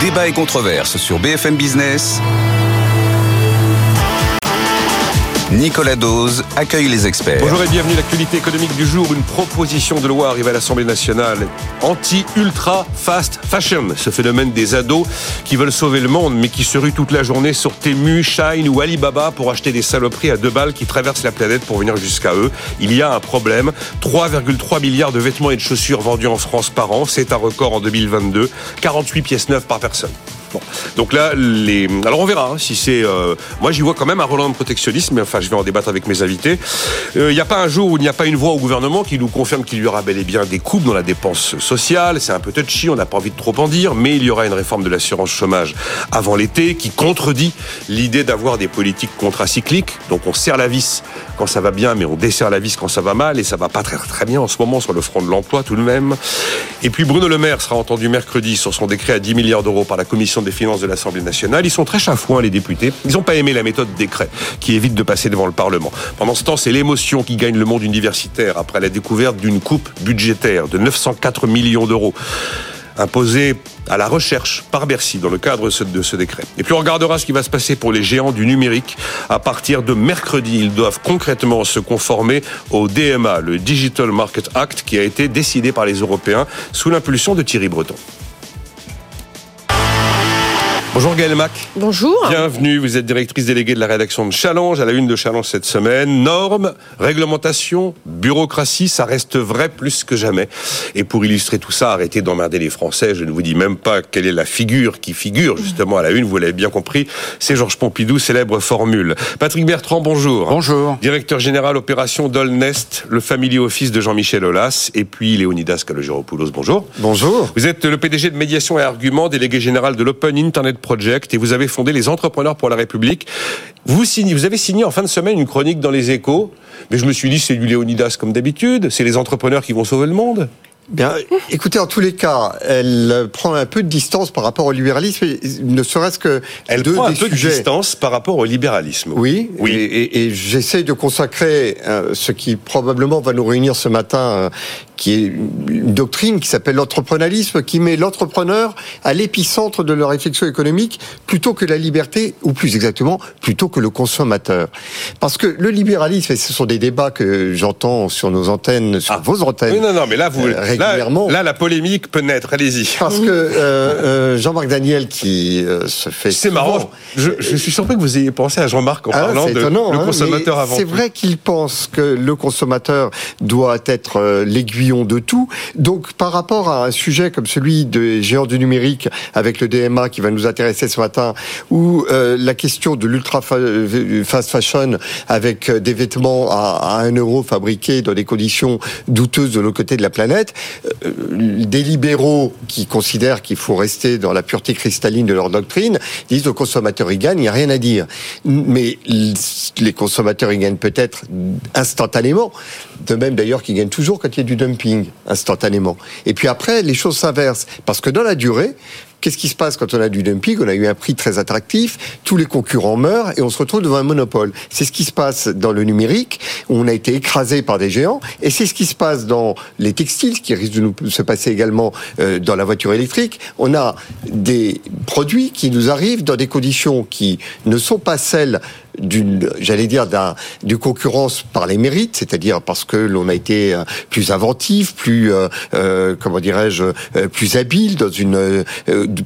Débat et controverse sur BFM Business. Nicolas Dose accueille les experts. Bonjour et bienvenue. L'actualité économique du jour. Une proposition de loi arrive à l'Assemblée nationale anti-ultra fast fashion. Ce phénomène des ados qui veulent sauver le monde mais qui se ruent toute la journée sur Temu, Shine ou Alibaba pour acheter des saloperies à deux balles qui traversent la planète pour venir jusqu'à eux. Il y a un problème. 3,3 milliards de vêtements et de chaussures vendus en France par an. C'est un record en 2022. 48 pièces neuves par personne. Bon. Donc là, les... alors on verra hein, si c'est. Euh... Moi, j'y vois quand même un Roland de protectionnisme, mais enfin, je vais en débattre avec mes invités. Euh, Il n'y a pas un jour où il n'y a pas une voix au gouvernement qui nous confirme qu'il y aura bel et bien des coupes dans la dépense sociale. C'est un peu touchy, on n'a pas envie de trop en dire, mais il y aura une réforme de l'assurance chômage avant l'été qui contredit l'idée d'avoir des politiques contracycliques. Donc on serre la vis quand ça va bien, mais on desserre la vis quand ça va mal, et ça va pas très très bien en ce moment sur le front de l'emploi tout de même. Et puis Bruno Le Maire sera entendu mercredi sur son décret à 10 milliards d'euros par la commission des finances de l'Assemblée nationale. Ils sont très chafouins, les députés. Ils n'ont pas aimé la méthode décret qui évite de passer devant le Parlement. Pendant ce temps, c'est l'émotion qui gagne le monde universitaire après la découverte d'une coupe budgétaire de 904 millions d'euros imposée à la recherche par Bercy dans le cadre de ce décret. Et puis on regardera ce qui va se passer pour les géants du numérique. À partir de mercredi, ils doivent concrètement se conformer au DMA, le Digital Market Act, qui a été décidé par les Européens sous l'impulsion de Thierry Breton. Bonjour Gaël Mac. Bonjour. Bienvenue, vous êtes directrice déléguée de la rédaction de Challenge, à la une de Challenge cette semaine. Normes, réglementation, bureaucratie, ça reste vrai plus que jamais. Et pour illustrer tout ça, arrêtez d'emmerder les Français. Je ne vous dis même pas quelle est la figure qui figure justement à la une, vous l'avez bien compris. C'est Georges Pompidou, célèbre formule. Patrick Bertrand, bonjour. Bonjour. Directeur général opération Dolnest, le family office de Jean-Michel Aulas. Et puis Léonidas Kalogeropoulos, bonjour. Bonjour. Vous êtes le PDG de Médiation et Arguments, délégué général de l'Open Internet Project et vous avez fondé les Entrepreneurs pour la République. Vous, signez, vous avez signé en fin de semaine une chronique dans les échos, mais je me suis dit c'est du Léonidas comme d'habitude, c'est les entrepreneurs qui vont sauver le monde. Bien, écoutez, en tous les cas, elle prend un peu de distance par rapport au libéralisme, ne serait-ce que elle deux prend un des peu sujets. de distance par rapport au libéralisme. Oui, oui. Et, et, et j'essaye de consacrer euh, ce qui probablement va nous réunir ce matin, euh, qui est une doctrine qui s'appelle l'entrepreneurialisme, qui met l'entrepreneur à l'épicentre de la réflexion économique plutôt que la liberté, ou plus exactement, plutôt que le consommateur. Parce que le libéralisme, et ce sont des débats que j'entends sur nos antennes, sur Ah. vos antennes. Oui, non, non, mais là, vous, euh, là, régulièrement. là, la polémique peut naître. Allez-y. Parce que euh, euh, Jean-Marc Daniel qui euh, se fait. C'est marrant. Je, je suis surpris que vous ayez pensé à Jean-Marc en Ah, parlant de étonnant, le hein, consommateur mais avant C'est vrai qu'il pense que le consommateur doit être euh, de tout. Donc, par rapport à un sujet comme celui des géants du numérique avec le DMA qui va nous intéresser ce matin, ou euh, la question de l'ultra fa- fast fashion avec euh, des vêtements à, à 1 euro fabriqués dans des conditions douteuses de l'autre côté de la planète, euh, des libéraux qui considèrent qu'il faut rester dans la pureté cristalline de leur doctrine disent au consommateur il gagne, il n'y a rien à dire. Mais les consommateurs ils gagnent peut-être instantanément, de même d'ailleurs qu'ils gagnent toujours quand il y a du dumping instantanément. Et puis après les choses s'inversent parce que dans la durée Qu'est-ce qui se passe quand on a du dumping? On a eu un prix très attractif, tous les concurrents meurent et on se retrouve devant un monopole. C'est ce qui se passe dans le numérique, où on a été écrasé par des géants, et c'est ce qui se passe dans les textiles, ce qui risque de nous se passer également euh, dans la voiture électrique. On a des produits qui nous arrivent dans des conditions qui ne sont pas celles d'une, j'allais dire, d'un, d'une concurrence par les mérites, c'est-à-dire parce que l'on a été euh, plus inventif, plus, euh, euh, comment dirais-je, plus habile, dans une,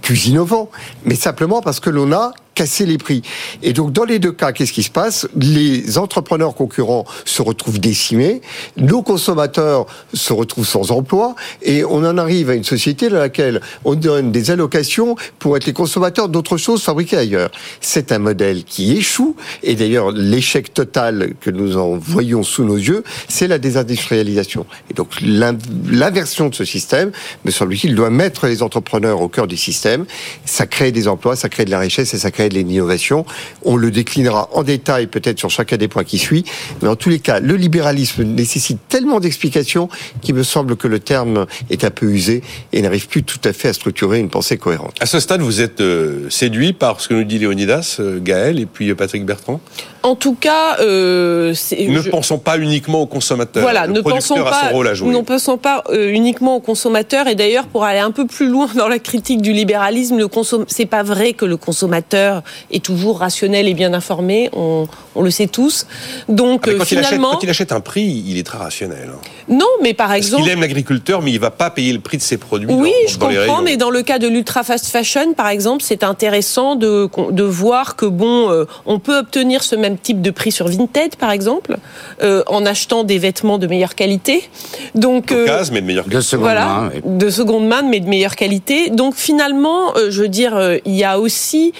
plus innovant, mais simplement parce que l'on a casser les prix. Et donc, dans les deux cas, qu'est-ce qui se passe? Les entrepreneurs concurrents se retrouvent décimés, nos consommateurs se retrouvent sans emploi, et on en arrive à une société dans laquelle on donne des allocations pour être les consommateurs d'autres choses fabriquées ailleurs. C'est un modèle qui échoue, et d'ailleurs, l'échec total que nous en voyons sous nos yeux, c'est la désindustrialisation. Et donc, l'in- l'inversion de ce système, me semble-t-il, doit mettre les entrepreneurs au cœur du système. Ça crée des emplois, ça crée de la richesse, et ça crée l'intérêt de l'innovation. On le déclinera en détail peut-être sur chacun des points qui suit, mais en tous les cas, le libéralisme nécessite tellement d'explications qu'il me semble que le terme est un peu usé et n'arrive plus tout à fait à structurer une pensée cohérente. À ce stade, vous êtes euh, séduit par ce que nous dit Léonidas, euh, Gaël et puis euh, Patrick Bertrand? En tout cas, euh, ne pensons pas uniquement aux consommateurs. Voilà, le ne pensons pas, rôle à jouer. ne pensons pas euh, uniquement aux consommateurs. Et d'ailleurs, pour aller un peu plus loin dans la critique du libéralisme, le consom... c'est pas vrai que le consommateur est toujours rationnel et bien informé. On, on le sait tous. Donc Ah, euh, quand, il achète, finalement, quand il achète un prix, il est très rationnel. hein. non, mais par Parce exemple, qu'il aime l'agriculteur, mais il va pas payer le prix de ses produits. Oui, dans- je dans comprends, mais dans le cas de l'ultra fast fashion, par exemple, c'est intéressant de, de voir que bon, euh, on peut obtenir ce même type de prix sur Vinted, par exemple, euh, en achetant des vêtements de meilleure qualité. Donc, euh, mais de meilleure De seconde voilà, main. oui. de seconde main, mais de meilleure qualité. Donc finalement, euh, je veux dire, euh, il y a aussi,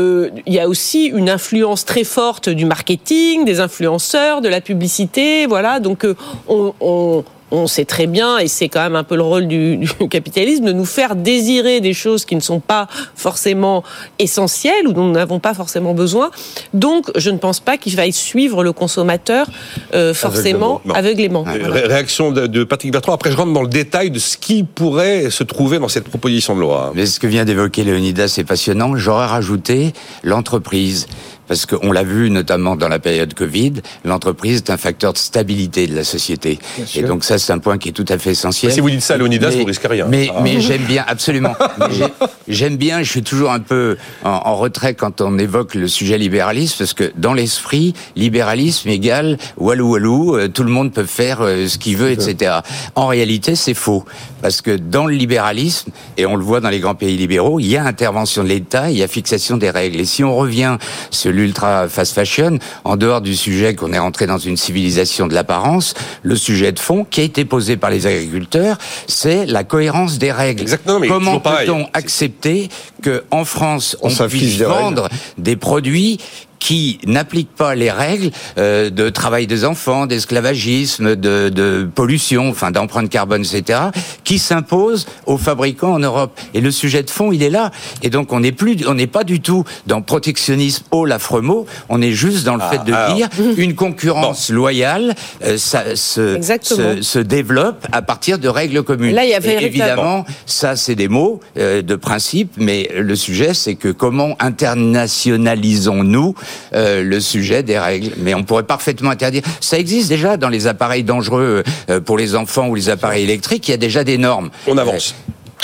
euh, il y a aussi une influence très forte du marketing, des influenceurs, de la publicité, voilà. Donc euh, on, on on sait très bien, et c'est quand même un peu le rôle du, du capitalisme, de nous faire désirer des choses qui ne sont pas forcément essentielles ou dont nous n'avons pas forcément besoin. Donc, je ne pense pas qu'il faille suivre le consommateur euh, forcément aveuglément. Voilà. Réaction de, de Patrick Bertrand. Après, je rentre dans le détail de ce qui pourrait se trouver dans cette proposition de loi. Mais ce que vient d'évoquer Léonidas, c'est passionnant. J'aurais rajouté l'entreprise. Parce qu'on l'a vu notamment dans la période Covid, l'entreprise est un facteur de stabilité de la société. Et donc ça, c'est un point qui est tout à fait essentiel. Si vous dites ça à Léonidas, Mais- vous risquez rien. Mais, Ah. mais j'aime bien, absolument. Mais j'ai- j'aime bien, je suis toujours un peu en, en retrait quand on évoque le sujet libéralisme, parce que dans l'esprit, libéralisme égale walou walou, euh, tout le monde peut faire euh, ce qu'il veut, etc. En réalité, c'est faux. Parce que dans le libéralisme, et on le voit dans les grands pays libéraux, il y a intervention de l'État, il y a fixation des règles. Et si on revient sur l'ultra fast fashion, en dehors du sujet qu'on est rentré dans une civilisation de l'apparence, le sujet de fond qui a été posé par les agriculteurs, c'est la cohérence des règles. Exactement, mais Comment peut-on accepter que en France On puisse des vendre des produits qui n'appliquent pas les règles euh, de travail des enfants, d'esclavagisme, de, de pollution, enfin d'empreinte carbone, etc., qui s'imposent aux fabricants en Europe. Et le sujet de fond, il est là. Et donc on n'est plus, on n'est pas du tout dans protectionnisme au l'affreux mot. On est juste dans le Ah, fait de alors. dire une concurrence loyale euh, ça, se, se, se développe à partir de règles communes. Là, il y a Et évidemment, ça, c'est des mots euh, de principe, mais le sujet, c'est que comment internationalisons-nous euh, le sujet des règles Mais on pourrait parfaitement interdire. Ça existe déjà dans les appareils dangereux euh, pour les enfants ou les appareils électriques. Il y a déjà des normes. On avance.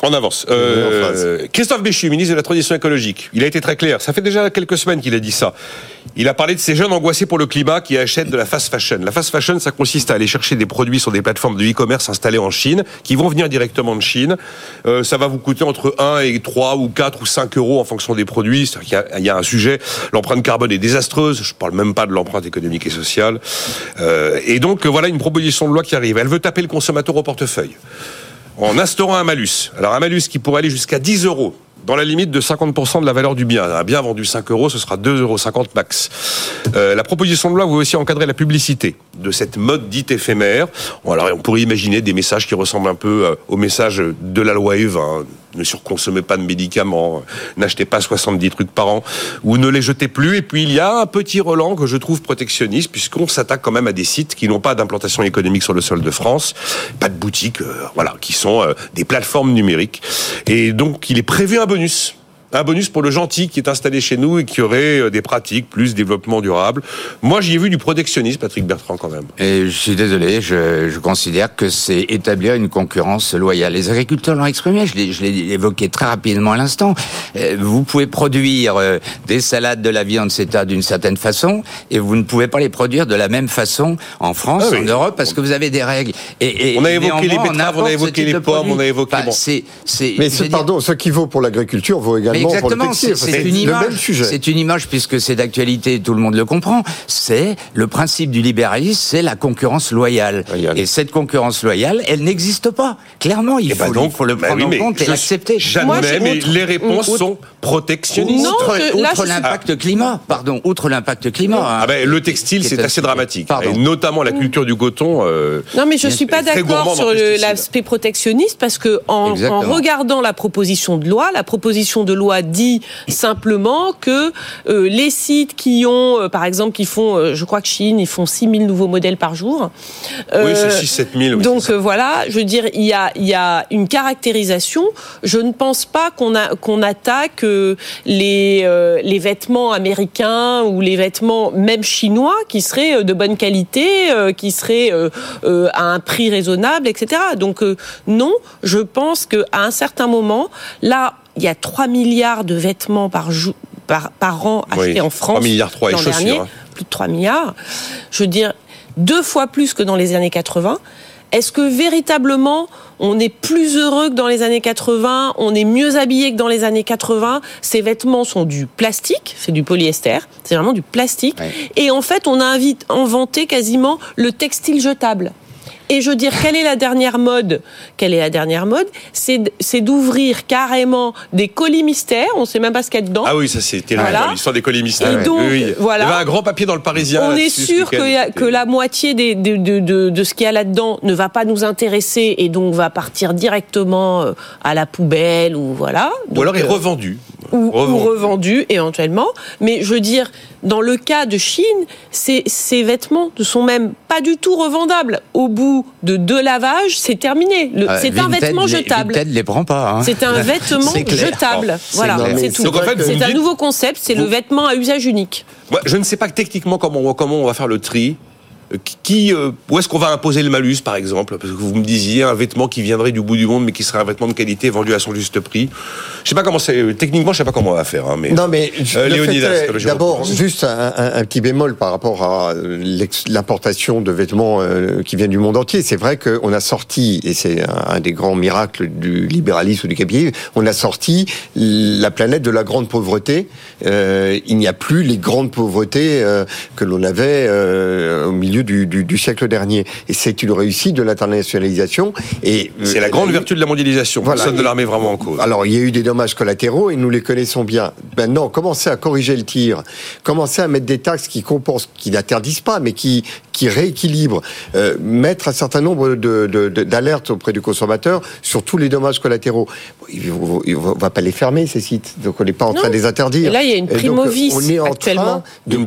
On avance. Euh, Christophe Béchu, ministre de la Transition écologique, il a été très clair. Ça fait déjà quelques semaines qu'il a dit ça. Il a parlé de ces jeunes angoissés pour le climat qui achètent de la fast fashion. La fast fashion, ça consiste à aller chercher des produits sur des plateformes de e-commerce installées en Chine, qui vont venir directement de Chine. Euh, ça va vous coûter entre 1 et 3 ou 4 ou 5 euros en fonction des produits. C'est-à-dire qu'il y a- il y, a un sujet. L'empreinte carbone est désastreuse. Je parle même pas de l'empreinte économique et sociale. Euh, et donc, voilà une proposition de loi qui arrive. Elle veut taper le consommateur au portefeuille en instaurant un malus. Alors un malus qui pourrait aller jusqu'à 10 euros dans la limite de 50% de la valeur du bien. Un bien vendu 5 euros, ce sera 2,50 euros max. Euh, la proposition de loi veut aussi encadrer la publicité de cette mode dite éphémère. Alors on pourrait imaginer des messages qui ressemblent un peu euh, aux messages de la loi Eve. hein. Ne surconsommez pas de médicaments, euh, n'achetez pas 70 trucs par an, ou ne les jetez plus. Et puis il y a un petit relan que je trouve protectionniste, puisqu'on s'attaque quand même à des sites qui n'ont pas d'implantation économique sur le sol de France, pas de boutiques, euh, voilà, qui sont des plateformes numériques. Et donc il est prévu un bonus. connu. Un bonus pour le gentil qui est installé chez nous et qui aurait euh, des pratiques plus développement durable. Moi, j'y ai vu du protectionnisme, Patrick Bertrand, quand même. Et je suis désolé, je, je considère que c'est établir une concurrence loyale. Les agriculteurs l'ont exprimé, je l'ai, évoqué très rapidement à l'instant. Euh, Vous pouvez produire euh, des salades, de la viande, etc. d'une certaine façon, et vous ne pouvez pas les produire de la même façon en France, Ah oui. en Europe, parce que vous avez des règles. Et, et On a évoqué les betteraves, on a évoqué les pommes, on a évoqué- Enfin, bon. Mais pardon, ce qui vaut pour l'agriculture vaut également pour le exactement, textile. c'est, une le image. même sujet. C'est une image puisque c'est d'actualité, tout le monde le comprend. C'est le principe du libéralisme, c'est la concurrence loyale. Loyale. Et cette concurrence loyale, elle n'existe pas. Clairement, il Eh ben faut, donc, il faut le bah prendre oui, en compte et l'accepter. Moi, j'ai mais outre- les réponses outre- sont protectionnistes. Non, outre l'impact climat, pardon, outre l'impact climat. hein, Ah ben, le textile, c'est assez dramatique. Pardon. Et notamment la culture du coton. euh, Non, mais je Bien suis pas d'accord sur l'aspect protectionniste parce que en, regardant la proposition de loi, la proposition de loi loi dit simplement que euh, les sites qui ont, euh, par exemple, qui font, euh, je crois que Chine, ils font 6 000 nouveaux modèles par jour. Oui, c'est Euh, 6-7 000. oui, donc voilà, je veux dire, il y a, il y a une caractérisation. Je ne pense pas qu'on attaque les les vêtements américains ou les vêtements même chinois qui seraient de bonne qualité, qui seraient à un prix raisonnable, etc. Donc non, je pense que à un certain moment, là, il y a 3 milliards de vêtements par jour. Par, par an achetés Oui, en France 3 milliards 3 et chaussures, hein. plus de 3 milliards. Je veux dire, deux fois plus que dans les années 80. Est-ce que véritablement on est plus heureux que dans les années 80 On est mieux habillé que dans les années 80 Ces vêtements sont du plastique, c'est du polyester, c'est vraiment du plastique. Ouais. Et en fait, on a inventé quasiment le textile jetable. Et je veux dire, quelle est la dernière mode Quelle est la dernière mode C'est d'ouvrir carrément des colis mystères. On sait même pas ce qu'il y a dedans. Ah oui, ça c'est terrible, Voilà. l'histoire des colis mystères. Et donc, oui, oui. voilà. Il y avait un grand papier dans le Parisien. On est sûr que, y a- que la moitié des, de, de, de, de ce qu'il y a là-dedans ne va pas nous intéresser et donc va partir directement euh, à la poubelle ou voilà. Ou alors est euh, revendu. Ou, ou Revendu. revendu éventuellement. Mais je veux dire, dans le cas de Chine, ces, ces vêtements ne sont même pas du tout revendables. Au bout de deux lavages, c'est terminé. Euh, c'est un vêtement les- jetable. Vinted les prend pas. hein. C'est un vêtement jetable. C'est Voilà, c'est tout. En fait, c'est un dites- nouveau concept, c'est le vêtement à usage unique. Moi, je ne sais pas techniquement comment, on- comment on va faire le tri. Euh, Qui, euh, où est-ce qu'on va imposer le malus, par exemple? Parce que vous me disiez un vêtement qui viendrait du bout du monde, mais qui serait un vêtement de qualité vendu à son juste prix. Je sais pas comment c'est. Techniquement, je sais pas comment on va faire. Hein, mais Non, mais Euh, Léonidas, d'abord, juste un, un- un petit bémol par rapport à l'importation de vêtements euh, qui viennent du monde entier. C'est vrai qu'on a sorti, et c'est un, un des grands miracles du libéralisme ou du capitalisme, on a sorti la planète de la grande pauvreté. Euh, il n'y a plus les grandes pauvretés euh, que l'on avait euh, au milieu du, du- du siècle dernier. Et c'est une réussite de l'internationalisation. Et c'est la euh, grande vertu de la mondialisation. Voilà. Personne ne la remet vraiment en cause. alors, il y a eu des dommages collatéraux et nous les connaissons bien. Maintenant, commencer à corriger le tir, commencer à mettre des taxes qui compensent, qui n'interdisent pas, mais qui, qui rééquilibrent, euh, mettre un certain nombre de, de- de- d'alertes auprès du consommateur sur tous les dommages collatéraux. Il ne va pas les fermer, ces sites. Donc, on n'est pas en train de les interdire. Et là, il y a une Et donc, primovis on est en actuellement. train de Une.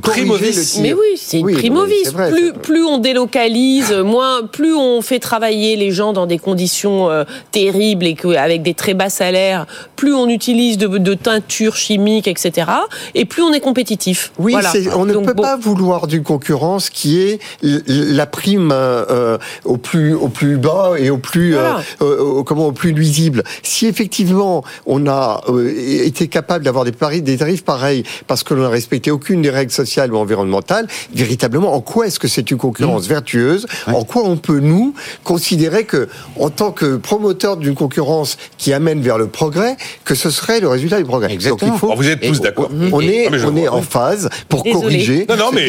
Mais oui, c'est une Oui, primovis. c'est vrai, plus, on délocalise, moins, plus on fait travailler les gens dans des conditions euh, terribles et que, avec des très bas salaires, plus on utilise de, de teintures chimiques, etc. Et plus on est compétitif. Oui, Voilà. on ne Donc, peut bon. pas vouloir d'une concurrence qui est la prime euh, au plus au plus bas et au plus euh, Voilà. euh, au- comment au plus nuisible. Si effectivement on a euh, été capable d'avoir des, paris, des tarifs pareils parce que l'on n'a respecté aucune des règles sociales ou environnementales, véritablement, en quoi est-ce que c'est une concurrence Mmh. vertueuse? En quoi on peut nous considérer que, en tant que promoteur d'une concurrence qui amène vers le progrès, que ce serait le résultat du progrès? Exactement. Donc il faut Alors, vous êtes tous d'accord. on est, Ah, on est en phase pour Désolée. corriger. Non, non, mais-.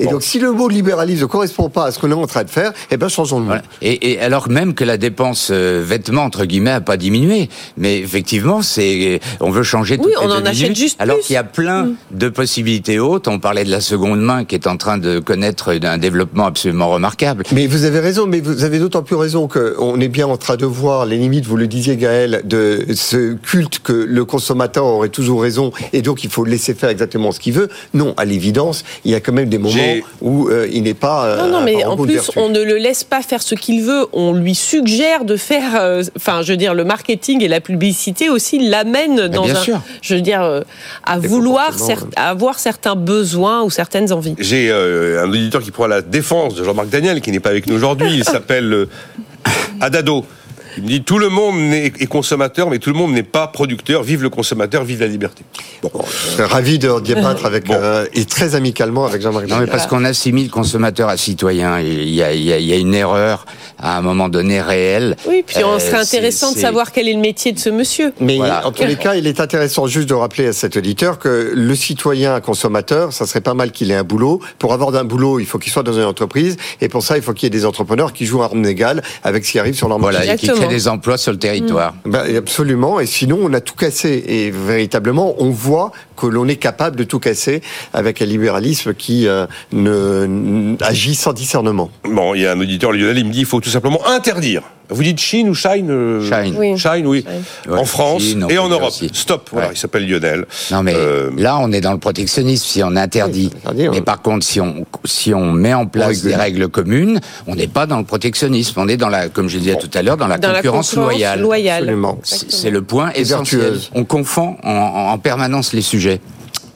Et, Bon. donc, si le mot libéralisme ne correspond pas à ce qu'on est en train de faire, eh ben, changeons le. Voilà. Et, et alors même que la dépense euh, vêtements entre guillemets a pas diminué, mais effectivement c'est on veut changer toutes Oui, on en achète juste alors plus. Mm. qu'il y a plein de possibilités hautes. On parlait de la seconde main qui est en train de connaître un développement absolument remarquable. Mais vous avez raison, mais vous avez d'autant plus raison qu'on est bien en train de voir les limites, vous le disiez Gaël, de ce culte que le consommateur aurait toujours raison et donc il faut laisser faire exactement ce qu'il veut. Non, à l'évidence, il y a quand même des moments où euh, il n'est pas. euh, Non, non, mais un en plus, vertu. on ne le laisse pas faire ce qu'il veut. On lui suggère de faire. euh, Enfin, je veux dire, le marketing et la publicité aussi l'amènent dans bien un. sûr. Je veux dire, euh, à Des vouloir, cer- à avoir certains besoins ou certaines envies. J'ai euh, un auditeur qui prend la défense de Jean-Marc Daniel, qui n'est pas avec nous aujourd'hui. Il s'appelle euh, Adado. Il me dit tout le monde est consommateur, mais tout le monde n'est pas producteur. Vive le consommateur, vive la liberté. Bon. Je serais ravi de débattre avec, Bon. euh, et très amicalement avec Jean-Marie Non, mais parce qu'on assimile consommateur à citoyen. Il y a, il y a- il y a une erreur à un moment donné réelle. Oui, puis on Euh, serait intéressant de savoir quel est le métier de ce monsieur. Mais Voilà. en tous les cas, il est intéressant juste de rappeler à cet auditeur que le citoyen consommateur, ça serait pas mal qu'il ait un boulot. Pour avoir un boulot, il faut qu'il soit dans une entreprise. Et pour ça, il faut qu'il y ait des entrepreneurs qui jouent à armes égales avec ce qui arrive sur leur marché. Voilà, et qui Des emplois sur le territoire. Ben, absolument. Et sinon, on a tout cassé. Et véritablement, on voit que l'on est capable de tout casser avec un libéralisme qui euh, ne, agit sans discernement. Bon, il y a un auditeur Lionel, il me dit il faut tout simplement interdire Vous dites Chine ou Shine euh, Shine. Oui. Shine, oui. Ouais, en France Chine, et en Europe. aussi. Stop, voilà, Ouais. il s'appelle Lionel. Non mais Euh, là on est dans le protectionnisme si on interdit. Oui, mais par contre si on si on met en place des règles communes, on n'est pas dans le protectionnisme, on est dans la comme je disais tout à l'heure dans la Dans la concurrence concurrence loyale. loyale. Absolument. C'est c'est le point essentiel. vertueuse. On confond en, en permanence les sujets.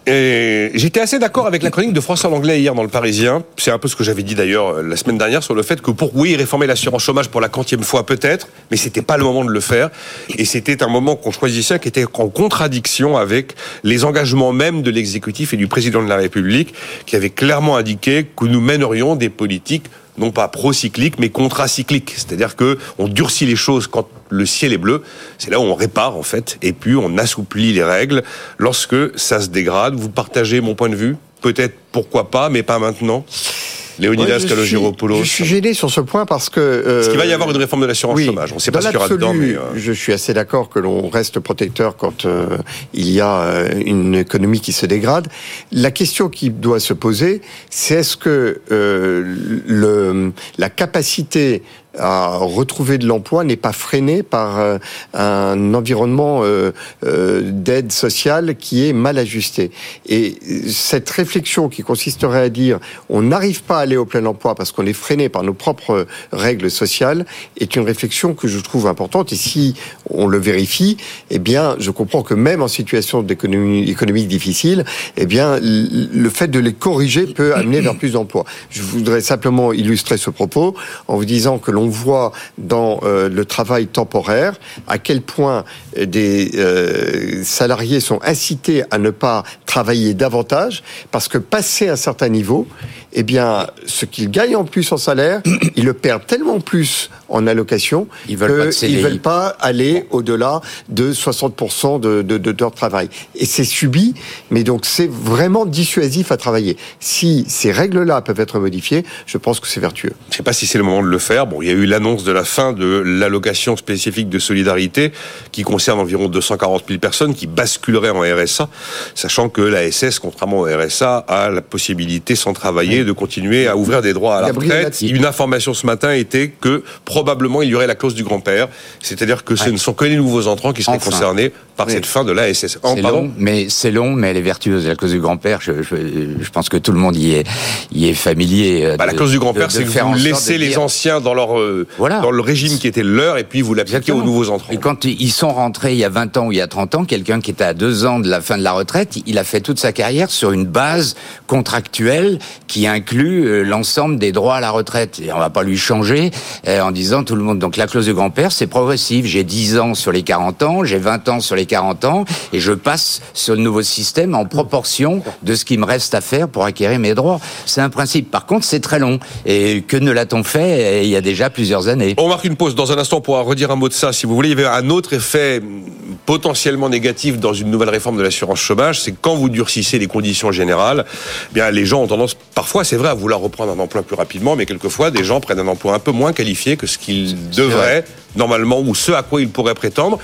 Et j'étais assez d'accord avec la chronique de François Langlais hier dans le Parisien. C'est un peu ce que j'avais dit d'ailleurs euh, la semaine dernière sur le fait que pour oui réformer l'assurance chômage pour la quantième fois peut-être, mais c'était pas le moment de le faire. Et c'était un moment qu'on choisissait qui était en contradiction avec les engagements même de l'exécutif et du président de la République, qui avait clairement indiqué que nous mènerions des politiques non pas pro-cycliques, mais contracycliques. C'est-à-dire que on durcit les choses quand le ciel est bleu. C'est là où on répare, en fait. Et puis, on assouplit les règles lorsque ça se dégrade. Vous partagez mon point de vue? Peut-être, pourquoi pas, mais pas maintenant? Léonidas Ouais, je suis- gêné sur ce point parce que. euh, Parce qu'il va y avoir une réforme de l'assurance oui, chômage. On ne sait pas ce qu'il y aura dedans, mais. euh, Je suis assez d'accord que l'on reste protecteur quand euh, il y a euh, une économie qui se dégrade. La question qui doit se poser, c'est est-ce que euh, le, la capacité à retrouver de l'emploi n'est pas freinée par euh, un environnement euh, euh, d'aide sociale qui est mal ajusté. Et cette réflexion qui consisterait à dire on n'arrive pas à aller au plein emploi parce qu'on est freiné par nos propres règles sociales est une réflexion que je trouve importante. Et si on le vérifie, eh bien, je comprends que même en situation d'économie économique difficile, eh bien, le fait de les corriger peut amener vers plus d'emplois. Je voudrais simplement illustrer ce propos en vous disant que l'on voit dans euh, le travail temporaire à quel point des euh, salariés sont incités à ne pas travailler davantage parce que passé un certain niveau, eh bien, ce qu'ils gagnent en plus en salaire, ils le perdent tellement plus en allocation qu'ils CDI. veulent pas aller au-delà de 60% de, de, de leur travail. Et c'est subi, mais donc c'est vraiment dissuasif à travailler. Si ces règles-là peuvent être modifiées, je pense que c'est vertueux. Je ne sais pas si c'est le moment de le faire. Bon, il y a eu l'annonce de la fin de l'allocation spécifique de solidarité qui concerne environ 240 000 personnes qui basculeraient en RSA, sachant que la SS, contrairement au RSA, a la possibilité, sans travailler, de continuer à ouvrir des droits à la retraite. Une information ce matin était que probablement il y aurait la clause du grand-père, c'est-à-dire que ce Ouais. ne sont que les nouveaux entrants qui seraient Enfin. concernés par Oui. cette fin de la SS. En- C'est long, mais c'est long, mais elle est vertueuse. La cause du grand-père, je, je, je pense que tout le monde y est, y est familier. euh, Bah, la clause du grand-père, c'est que vous laissez les dire- anciens dans leur euh, Voilà. dans le régime qui était le leur et puis vous l'appliquez aux nouveaux entrants. Et quand ils sont rentrés il y a 20 ans ou il y a 30 ans, quelqu'un qui était à deux ans de la fin de la retraite, il a fait toute sa carrière sur une base contractuelle qui inclut euh, l'ensemble des droits à la retraite. Et on va pas lui changer en disant tout le monde. Donc la clause du grand-père, c'est progressif. J'ai 10 ans sur les 40 ans, j'ai 20 ans sur les 40 ans, et je passe sur le nouveau système en proportion de ce qui me reste à faire pour acquérir mes droits. C'est un principe. Par contre, c'est très long. Et que ne l'a-t-on fait euh, il y a déjà plusieurs années On marque une pause. Dans un instant, on pourra redire un mot de ça. Si vous voulez, il y avait un autre effet potentiellement négatif dans une nouvelle réforme de l'assurance chômage, c'est quand vous durcissez les conditions générales, eh bien les gens ont tendance, parfois c'est vrai, à vouloir reprendre un emploi plus rapidement, mais quelquefois des gens prennent un emploi un peu moins qualifié que ce qu'ils devraient normalement ou ce à quoi ils pourraient prétendre.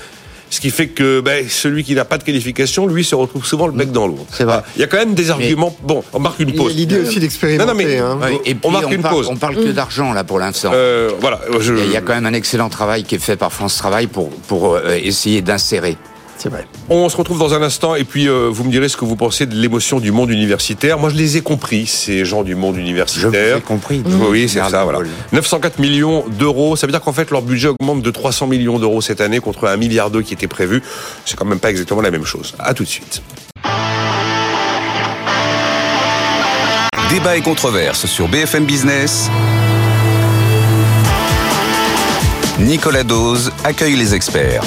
Ce qui fait que ben, celui qui n'a pas de qualification, lui, se retrouve souvent le bec dans l'eau. C'est vrai. Ah, Il y a quand même des arguments. Bon, on marque une Il y a pause. l'idée aussi d'expérimenter. Non, non, mais- hein. Ouais, et On marque une parle, pause. On parle que d'argent là pour l'instant. Euh, voilà. Je... Il y a quand même un excellent travail qui est fait par France Travail pour pour euh, essayer d'insérer. C'est vrai. On se retrouve dans un instant et puis euh, vous me direz ce que vous pensez de l'émotion du monde universitaire. Moi, je les ai compris, ces gens du monde Je universitaire. ai compris. Oui, c'est ça, voilà. Paul. 904 millions d'euros. Ça veut dire qu'en fait, leur budget augmente de 300 millions d'euros cette année contre un milliard d'euros qui était prévu. C'est quand même pas exactement la même chose. À tout de suite. Débat et controverse sur BFM Business. Nicolas Dose accueille les experts.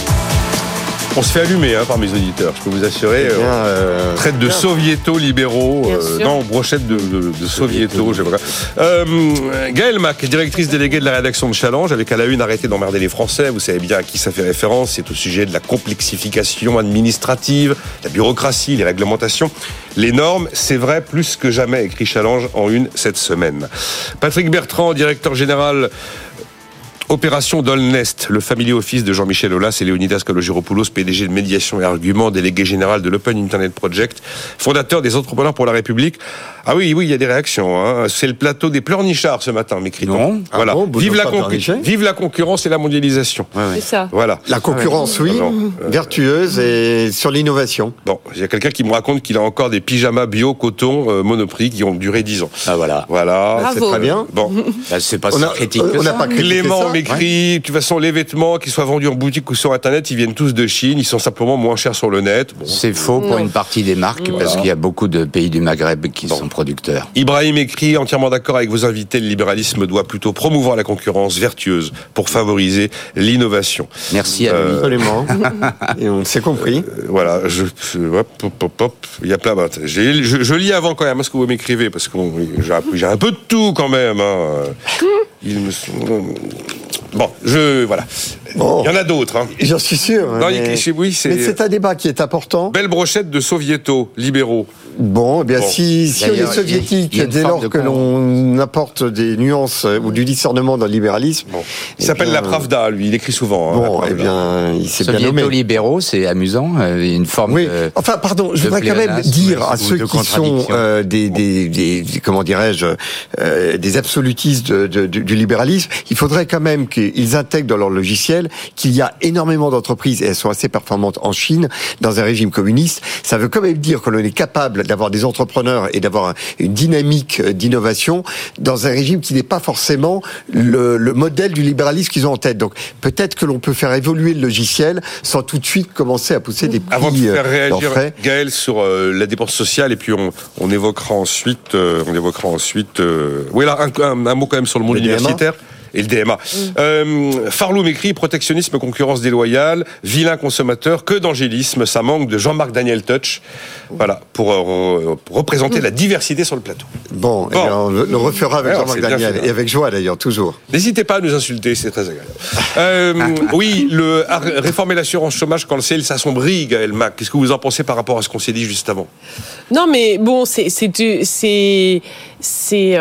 On se fait allumer hein, par mes auditeurs, je peux vous assurer. Eh bien, euh, euh, Traite de soviéto libéraux, Bien euh, non, brochette de, de, de soviéto, je sais pas. Euh, Gaëlle Mac, directrice déléguée de la rédaction de Challenge, avec à la une arrêté d'emmerder les Français. Vous savez bien à qui ça fait référence. C'est au sujet de la complexification administrative, la bureaucratie, les réglementations, les normes. C'est vrai plus que jamais, écrit Challenge en une cette semaine. Patrick Bertrand, directeur général Opération Dolnest, le family office de Jean-Michel Aulas et Leonidas Kalogiropoulos, PDG de médiation et argument, délégué général de l'Open Internet Project, fondateur des Entrepreneurs pour la République. Ah oui, oui, il y a des réactions. Hein. C'est le plateau des pleurnichards ce matin, mes Non. Voilà. Ah bon, vive, la vive la concurrence et la mondialisation. C'est ça. Voilà. La concurrence, oui, euh, vertueuse et sur l'innovation. Bon, il y a quelqu'un qui me raconte qu'il a encore des pyjamas bio coton euh, Monoprix qui ont duré 10 ans. Ah voilà. Voilà. Bravo. C'est très bien. Bon, Bah, c'est pas On si critique on que n'a pas critiqué Clément ça. M'écrit, de toute façon, les vêtements, qu'ils soient vendus en boutique ou sur Internet, ils viennent tous de Chine, ils sont simplement moins chers sur le net. Bon. C'est faux pour Non. une partie des marques parce qu'il y a beaucoup de pays du Maghreb qui sont producteurs. Ibrahim écrit, entièrement d'accord avec vos invités, le libéralisme doit plutôt promouvoir la concurrence vertueuse pour favoriser l'innovation. Merci à lui. Absolument. et on s'est compris. Euh, Voilà, je, je- hop, hop, hop, hop, il y a plein. j'ai- Je, je lis avant quand même ce que vous m'écrivez parce que j'ai un peu de tout quand même. Hein. Il me Bon, je voilà. Bon. Il y en a d'autres. Hein. J'en suis sûr. Non, mais il- oui, c'est- mais c'est un débat qui est important. Belle brochette de soviétos libéraux. Bon, eh bien Bon. si, si on est soviétique, y a dès lors que l'on apporte des nuances euh, ou du discernement dans le libéralisme, Bon. Il Eh s'appelle bien, La Pravda, lui. Il écrit souvent. hein, bon, eh bien, il s'est bien nommé. Soviéto-libéraux, c'est amusant. euh, Une forme Oui. de... Enfin, pardon, je voudrais quand même dire à ceux qui sont euh, des, des, des, des- comment dirais-je, euh, des absolutistes de- de- du, du libéralisme, il faudrait quand même qu'ils intègrent dans leur logiciel qu'il y a énormément d'entreprises et elles sont assez performantes en Chine dans un régime communiste. Ça veut quand même dire que l'on est capable d'avoir des entrepreneurs et d'avoir un- une dynamique euh, d'innovation dans un régime qui n'est pas forcément le, le modèle du libéralisme qu'ils ont en tête. Donc peut-être que l'on peut faire évoluer le logiciel sans tout de suite commencer à pousser des prix Avant de faire euh, réagir d'enfrais. Gaël sur euh, la dépense sociale et puis on, on évoquera ensuite, euh, on évoquera ensuite, euh, oui là un, un- un mot quand même sur le monde Le DMA. Et le DMA. Euh, Farloum écrit protectionnisme, concurrence déloyale, vilain consommateur, que d'angélisme, ça manque de Jean-Marc Daniel Touch. Voilà, pour, euh, pour représenter la diversité sur le plateau. Bon, eh Bon. bien, on le refera avec Jean-Marc Daniel fait, hein. et avec joie d'ailleurs, toujours. N'hésitez pas à nous insulter, c'est très agréable. Euh, oui, le, réformer l'assurance chômage quand le ciel s'assombrit, Gaël Mac. Qu'est-ce que vous en pensez par rapport à ce qu'on s'est dit juste avant? Non, mais bon, c'est c'est c'est c'est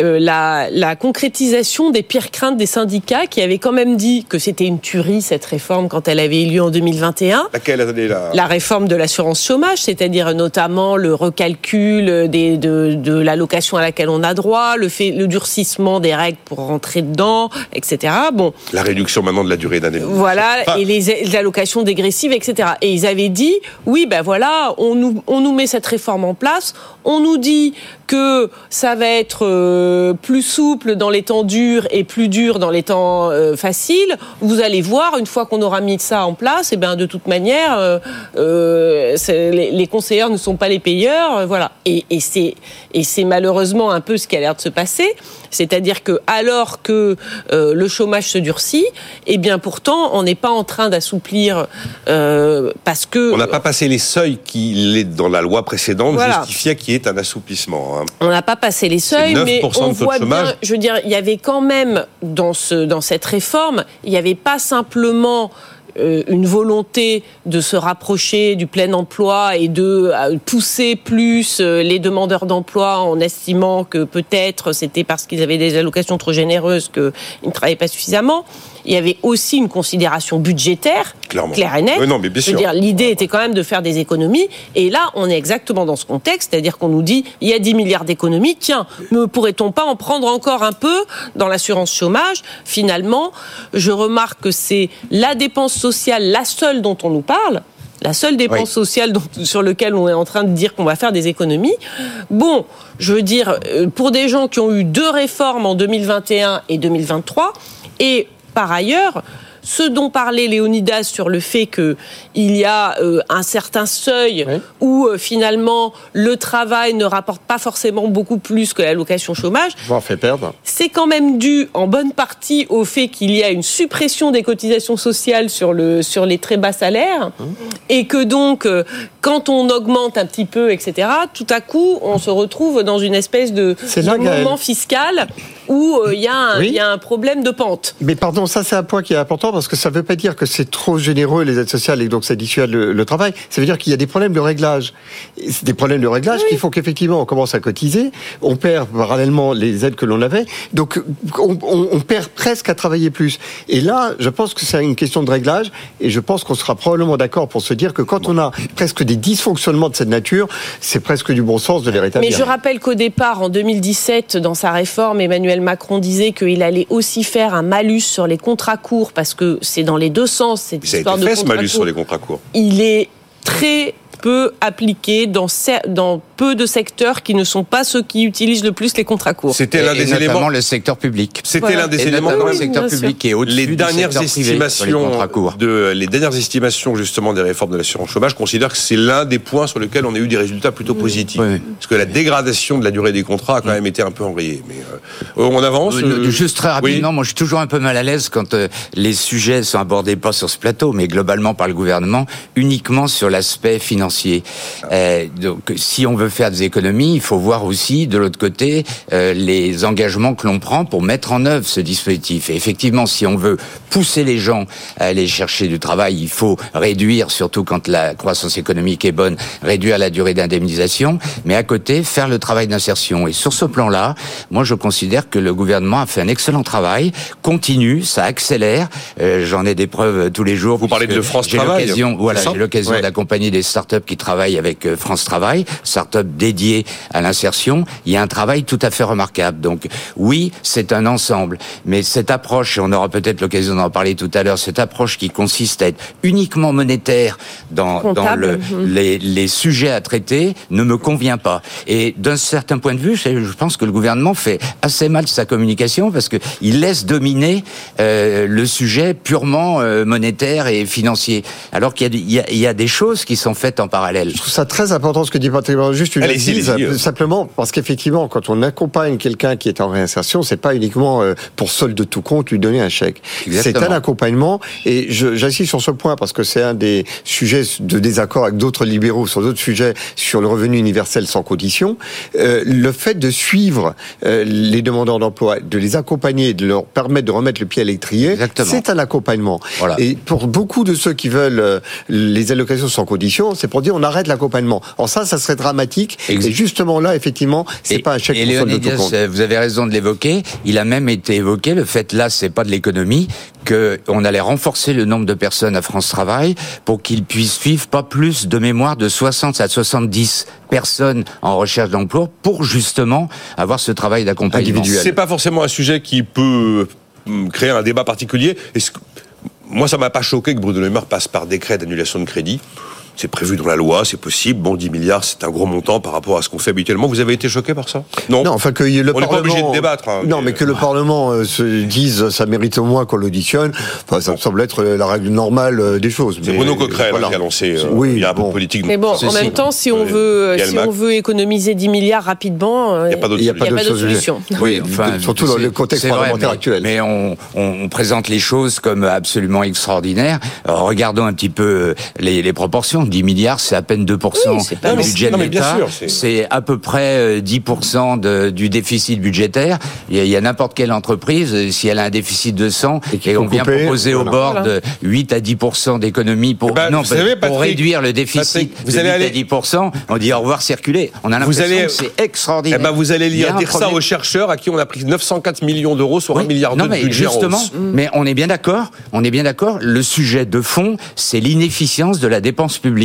euh, la, la concrétisation des pires craintes des syndicats qui avaient quand même dit que c'était une tuerie cette réforme quand elle avait eu lieu en 2021. Laquelle là La réforme de l'assurance chômage, c'est-à-dire notamment le recalcul des, de, de l'allocation à laquelle on a droit, le, fait, le durcissement des règles pour rentrer dedans, etc. Bon, La réduction maintenant de la durée d'indemnisation. voilà, et les, les allocations dégressives, etc. Et ils avaient dit, oui, ben voilà, on nous, on nous met cette réforme en place, on nous dit que ça va être euh, plus souple dans les temps durs et plus dur dans les temps euh, faciles. Vous allez voir, une fois qu'on aura mis ça en place, et ben de toute manière, euh, euh, les, conseillers ne sont pas les payeurs, euh, voilà. Et, et c'est malheureusement un peu ce qui a l'air de se passer, c'est-à-dire que alors que euh, le chômage se durcit, et bien pourtant on n'est pas en train d'assouplir euh, parce que On n'a pas passé les seuils qui, dans la loi précédente, Voilà. justifiaient qu'il y ait un assouplissement. hein. On n'a pas passé les seuils, 9% mais on voit chômage. bien. Je veux dire, il y avait quand même dans ce dans cette réforme, il n'y avait pas simplement une volonté de se rapprocher du plein emploi et de euh, pousser plus euh, les demandeurs d'emploi en estimant que peut-être c'était parce qu'ils avaient des allocations trop généreuses qu'ils ne travaillaient pas suffisamment. Il y avait aussi une considération budgétaire, Clairement. claire et nette. Oui, non, mais bien sûr. dire, l'idée était quand même de faire des économies. Et là, on est exactement dans ce contexte, c'est-à-dire qu'on nous dit il y a 10 milliards d'économies. Tiens, ne pourrait-on pas en prendre encore un peu dans l'assurance chômage? Finalement, je remarque que c'est la dépense sociale, la seule dont on nous parle. La seule dépense Oui. sociale dont- sur laquelle on est en train de dire qu'on va faire des économies. Bon, je veux dire, euh, pour des gens qui ont eu deux réformes en 2021 et 2023, et par ailleurs, ce dont parlait Léonidas sur le fait que il y a euh, un certain seuil Oui. où euh, finalement le travail ne rapporte pas forcément beaucoup plus que l'allocation chômage, Voire fait perdre. c'est quand même dû en bonne partie au fait qu'il y a une suppression des cotisations sociales sur, le, sur les très bas salaires et que donc euh, quand on augmente un petit peu, etc., tout à coup on se retrouve dans une espèce de, moment fiscal où il y, a un- Oui. il y a un problème de pente. Mais pardon, ça c'est un point qui est important parce que ça ne veut pas dire que c'est trop généreux les aides sociales et donc ça dissuade le, le travail. Ça veut dire qu'il y a des problèmes de réglage. C'est des problèmes de réglage qui font qu'effectivement on commence à cotiser, on perd parallèlement les aides que l'on avait, donc on, on- on perd presque à travailler plus. Et là, je pense que c'est une question de réglage et je pense qu'on sera probablement d'accord pour se dire que quand on a presque des dysfonctionnements de cette nature, c'est presque du bon sens de les rétablir. Mais je rappelle qu'au départ, en 2017, dans sa réforme, Emmanuel Macron disait qu'il allait aussi faire un malus sur les contrats courts parce que c'est dans les deux sens cette Ça a histoire été de fait ce malus sur les contrats courts. Il est très peu appliqué dans, dans peu de secteurs qui ne sont pas ceux qui utilisent le plus les contrats courts. C'était l'un Et des notamment éléments. le secteur public. C'était Voilà. l'un des Et éléments. quand le même, secteur public au-dessus les du dernières secteur privé sur les estimations contrats courts. de les dernières estimations justement des réformes de l'assurance chômage considèrent que c'est l'un des points sur lesquels on a eu des résultats plutôt positifs. Oui, oui. Parce que la dégradation de la durée des contrats a quand même été un peu enrayée. Mais euh, on avance. Euh, Juste très oui. rapidement, moi je suis toujours un peu mal à l'aise quand euh, les sujets sont abordés pas sur ce plateau, mais globalement par le gouvernement, uniquement sur l'aspect financier. Euh, donc si on veut faire des économies, il faut voir aussi de l'autre côté euh, les engagements que l'on prend pour mettre en œuvre ce dispositif. Et effectivement, si on veut pousser les gens à aller chercher du travail, il faut réduire, surtout quand la croissance économique est bonne, réduire la durée d'indemnisation, mais à côté faire le travail d'insertion. Et sur ce plan-là, moi je considère que le gouvernement a fait un excellent travail, continue, ça accélère. Euh, J'en ai des preuves tous les jours. Vous parlez de France Travail, Voilà, j'ai l'occasion Ouais. d'accompagner des startups qui travaillent avec euh, France Travail, startups dédiées à l'insertion. Il y a un travail tout à fait remarquable. Donc oui, c'est un ensemble, mais cette approche, et on aura peut-être l'occasion d'en parler tout à l'heure, cette approche qui consiste à être uniquement monétaire dans, dans le, mhm. les, les sujets à traiter ne me convient pas. Et d'un certain point de vue, je pense que le gouvernement fait assez mal sa communication parce que il laisse dominer euh, le sujet purement euh, monétaire et financier, alors qu'il y, y, y a des choses qui sont faites en parallèle. Je trouve ça très important ce que dit Patrick. Juste une astuce, allez-y. simplement parce qu'effectivement, quand on accompagne quelqu'un qui est en réinsertion, c'est pas uniquement euh, pour solde de tout compte lui donner un chèque. C'est un accompagnement et j'insiste sur ce point parce que c'est un des sujets de désaccord avec d'autres libéraux sur d'autres sujets sur le revenu universel sans condition. Euh, le fait de suivre euh, les demandeurs d'emploi, de les accompagner, de leur permettre de remettre le pied à l'étrier, c'est un accompagnement. Voilà. Et pour beaucoup de ceux qui veulent euh, les allocations sans condition, c'est pour dire on arrête l'accompagnement. En ça, ça serait dramatique. Exact. Et justement là, effectivement, c'est pas un chèque et pour Léonidas, euh, vous avez raison de l'évoquer. Il a même été évoqué le fait là, c'est pas de l'économie, que on allait renforcer le nombre de personnes à France Travail pour qu'ils puissent vivre pas plus de mémoire de 60 à 70 personnes en recherche d'emploi pour justement avoir ce travail d'accompagnement. Individuel. C'est pas forcément un sujet qui peut hum, créer un débat particulier. Est-ce que- Moi, ça m'a pas choqué que Bruno Le Maire passe par décret d'annulation de crédit. C'est prévu dans la loi, c'est possible. Bon, 10 milliards, c'est un gros montant par rapport à ce qu'on fait habituellement. Vous avez été choqué par ça? Non. Non, enfin que le On n'est pas Parlement. obligé de débattre, hein, non, mais- mais que le Parlement euh, se dise ça mérite au moins qu'on l'auditionne. Enfin, ça me semble être euh, la règle normale euh, des choses. C'est Bruno euh, Coquerel voilà. qui a lancé. euh, Oui, il y a un peu bon. de politique. Mais bon, en même temps, si on Euh, veut, si on veut économiser 10 milliards rapidement, euh, Il n'y a pas d'autre solution. pas d'autre d'autre solution. solution. Oui, enfin, surtout dans le contexte parlementaire actuel. Mais on, présente les choses comme absolument extraordinaires. Regardons un petit peu euh, les proportions. 10 milliards, c'est à peine 2% Oui, c'est pas du budget de l'État. c'est- à peu près euh, 10% de, du déficit budgétaire. Il y a, n'importe quelle entreprise, euh, si elle a un déficit de 100 Et et, on vient couper, proposer au bord Voilà. de 8 à 10% d'économie pour, Eh ben, non, vous savez, pour Patrick, réduire le déficit Patrick, vous de allez 8 aller- à 10%, on dit au revoir circuler. On a Vous l'impression allez- que c'est extraordinaire. Eh ben, vous allez lire dire ça aux chercheurs à qui on a pris 904 millions d'euros sur Oui. un milliard non, de mais budget en justement, mais on est bien d'accord. On est bien d'accord. Le sujet de fond, c'est l'inefficience de la dépense publique.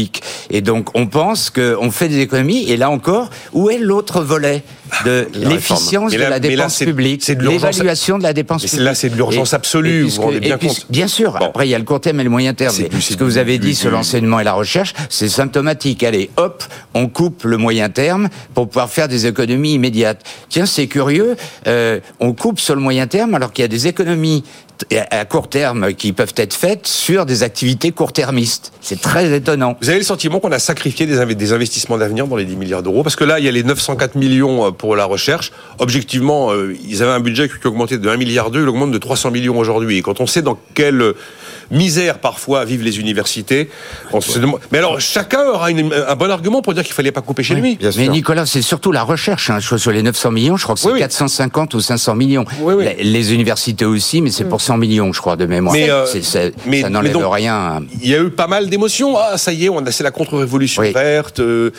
Et donc, on pense qu'on fait des économies. Et là encore, où est l'autre volet de La l'efficience de la dépense publique, l'évaluation de la dépense publique. là, c'est de l'urgence absolue, et vous puisque- vous rendez bien puis- compte. Bien sûr. Bon. Après, il y a le court terme et le moyen terme. Du- ce que vous avez du- dit sur l'enseignement et la recherche, c'est symptomatique. Allez, hop, on coupe le moyen terme pour pouvoir faire des économies immédiates. Tiens, c'est curieux. euh, on coupe sur le moyen terme alors qu'il y a des économies à court terme qui peuvent être faites sur des activités court-termistes. C'est très étonnant. Vous avez le sentiment qu'on a sacrifié des, inv- des investissements d'avenir dans les 10 milliards d'euros? Parce que là, il y a les 904 millions euh, pour la recherche. Objectivement, euh, ils avaient un budget qui augmentait de 1 milliard 2, il augmente de 300 millions aujourd'hui. Et quand on sait dans quel misère parfois vivent les universités. On se demande- Mais alors, chacun aura une- un bon argument pour dire qu'il fallait pas couper chez lui. Bien Mais sûr. Nicolas, c'est surtout la recherche. Hein. Sur les 900 millions, je crois que c'est Oui, oui. 450 ou 500 millions. Oui, oui. Les, les universités aussi, mais c'est pour 100 millions, je crois, de mémoire. Mais, euh, ça mais n'enlève rien. Il y a eu pas mal d'émotions. Ah, ça y est, on a c'est la contre-révolution Oui. verte. euh,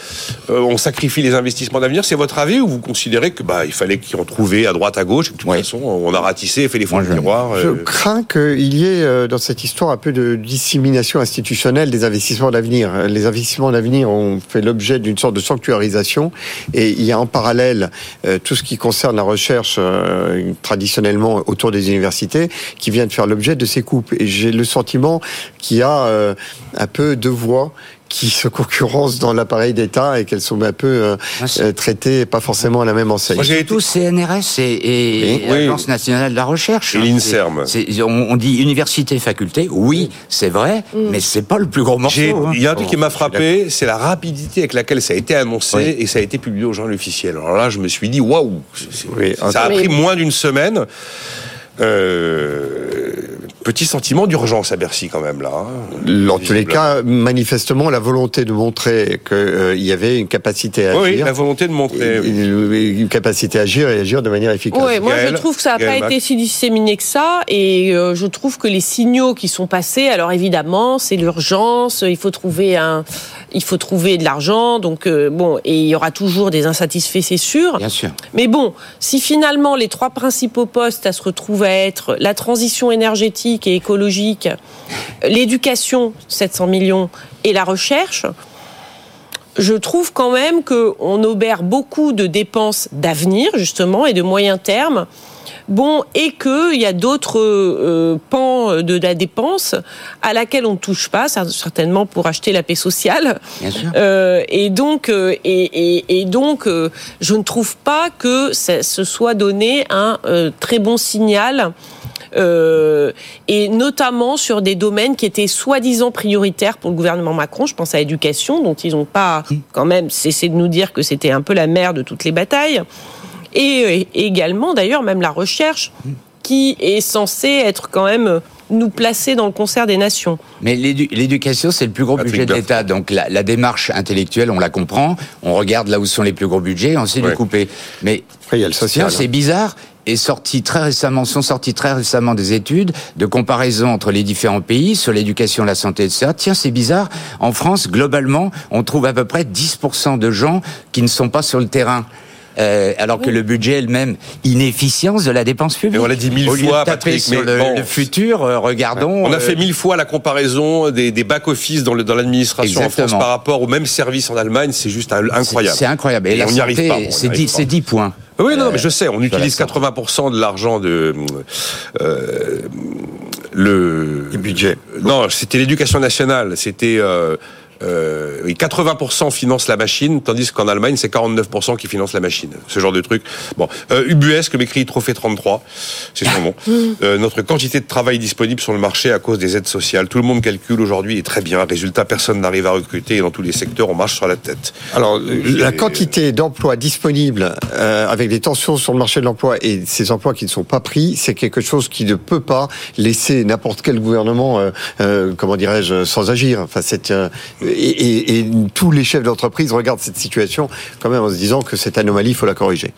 euh, on sacrifie les investissements d'avenir. C'est votre avis ou vous considérez que bah il fallait qu'ils en trouvaient à droite, à gauche. De toute Oui. façon, on a ratissé, fait les fonds de miroir. Je euh, crains qu'il y ait euh, dans cette histoire un peu de dissémination institutionnelle des investissements d'avenir. Les investissements d'avenir ont fait l'objet d'une sorte de sanctuarisation et il y a en parallèle euh, tout ce qui concerne la recherche euh, traditionnellement autour des universités qui vient de faire l'objet de ces coupes. Et j'ai le sentiment qu'il y a euh, un peu deux voix qui se concurrencent dans l'appareil d'État et qu'elles sont un peu euh, euh, traitées pas forcément à la même enseigne. Moi, j'ai Tout CNRS et, et Oui. l'Agence nationale de la recherche. Et hein. l'INSERM. On, on dit université, faculté. Oui, c'est vrai, mais c'est pas le plus gros morceau. Hein. Il y a un truc qui m'a suis frappé, c'est la rapidité avec laquelle ça a été annoncé Oui. et ça a été publié au journal officiel. Alors là, je me suis dit, waouh, Oui, ça a pris moins d'une semaine. Euh, petit sentiment d'urgence à Bercy quand même là. hein. En tous les cas, manifestement, la volonté de montrer qu'il y avait une capacité à Oui, oui, agir, la volonté de montrer. oui. une capacité à agir et agir de manière efficace. Ouais, moi je trouve que ça n'a pas Mac. été si disséminé que ça et euh, je trouve que les signaux qui sont passés, alors évidemment c'est l'urgence, il faut trouver un, il faut trouver de l'argent, donc euh, bon et il y aura toujours des insatisfaits c'est sûr. Bien sûr. Mais bon, si finalement les trois principaux postes à se retrouver à être la transition énergétique et écologique, l'éducation 700 millions et la recherche, je trouve quand même qu'on obère beaucoup de dépenses d'avenir, justement, et de moyen terme. Bon, et qu'il y a d'autres euh, pans de la dépense à laquelle on ne touche pas, cer- certainement pour acheter la paix sociale. Bien sûr. Euh, et donc, euh, et, et- et donc, je ne trouve pas que ça, se soit donné un très bon signal. euh, et notamment sur des domaines qui étaient soi-disant prioritaires pour le gouvernement Macron. Je pense à l'éducation, dont ils n'ont pas quand même cessé de nous dire que c'était un peu la mère de toutes les batailles. Et, et également, d'ailleurs, même la recherche, qui est censée être quand même euh, nous placer dans le concert des nations. Mais l'édu- l'éducation, c'est le plus gros Patrick budget de l'État. Donc la, la démarche intellectuelle, on la comprend. On regarde là où sont les plus gros budgets, on sait Ouais. les couper. Mais. Tiens, c'est bizarre. Est sorti très récemment, sont sorties très récemment des études de comparaison entre les différents pays sur l'éducation, la santé, etc. Tiens, c'est bizarre. En France, globalement, on trouve à peu près 10% de gens qui ne sont pas sur le terrain. Euh, alors que le budget est le même inefficience de la dépense publique. Mais on l'a dit mille Au lieu fois, de taper Patrick, sur mais le, bon. le futur, euh, regardons. On a euh, fait mille fois la comparaison des, des back-office dans l'administration en France par rapport au même service en Allemagne. C'est juste incroyable. C'est incroyable. Et, Et la on n'y arrive pas, bon, c'est n'y arrive 10, pas. c'est 10 points. Oui, non, mais je sais, on utilise santé. 80% de l'argent de euh, le Du budget. Non, c'était l'éducation nationale. C'était euh, euh, oui, 80% financent la machine, tandis qu'en Allemagne, c'est 49% qui financent la machine. Ce genre de truc. Bon, euh, Ubuesque m'écrit Trophée 33, c'est son nom. Euh, notre quantité de travail disponible sur le marché à cause des aides sociales. Tout le monde calcule aujourd'hui et très bien. Résultat, personne n'arrive à recruter et dans tous les secteurs, on marche sur la tête. Alors, la quantité d'emplois disponibles euh, avec des tensions sur le marché de l'emploi et ces emplois qui ne sont pas pris, c'est quelque chose qui ne peut pas laisser n'importe quel gouvernement, euh, euh, comment dirais-je, sans agir. Enfin, c'est euh, et, et- et tous les chefs d'entreprise regardent cette situation quand même en se disant que cette anomalie, il faut la corriger.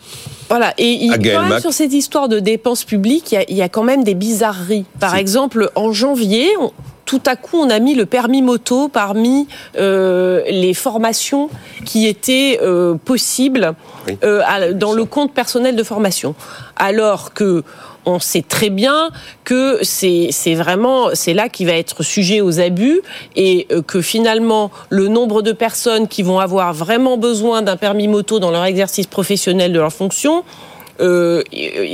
Voilà, et il, quand même sur cette histoire de dépenses publiques, il y a, il y a quand même des bizarreries. Par exemple, en janvier, on- tout à coup, on a mis le permis moto parmi euh, les formations qui étaient euh, possibles Oui. euh, à- dans le compte personnel de formation. Alors que on sait très bien que c'est vraiment c'est là qui va être sujet aux abus et euh, que finalement le nombre de personnes qui vont avoir vraiment besoin d'un permis moto dans leur exercice professionnel de leur fonction euh,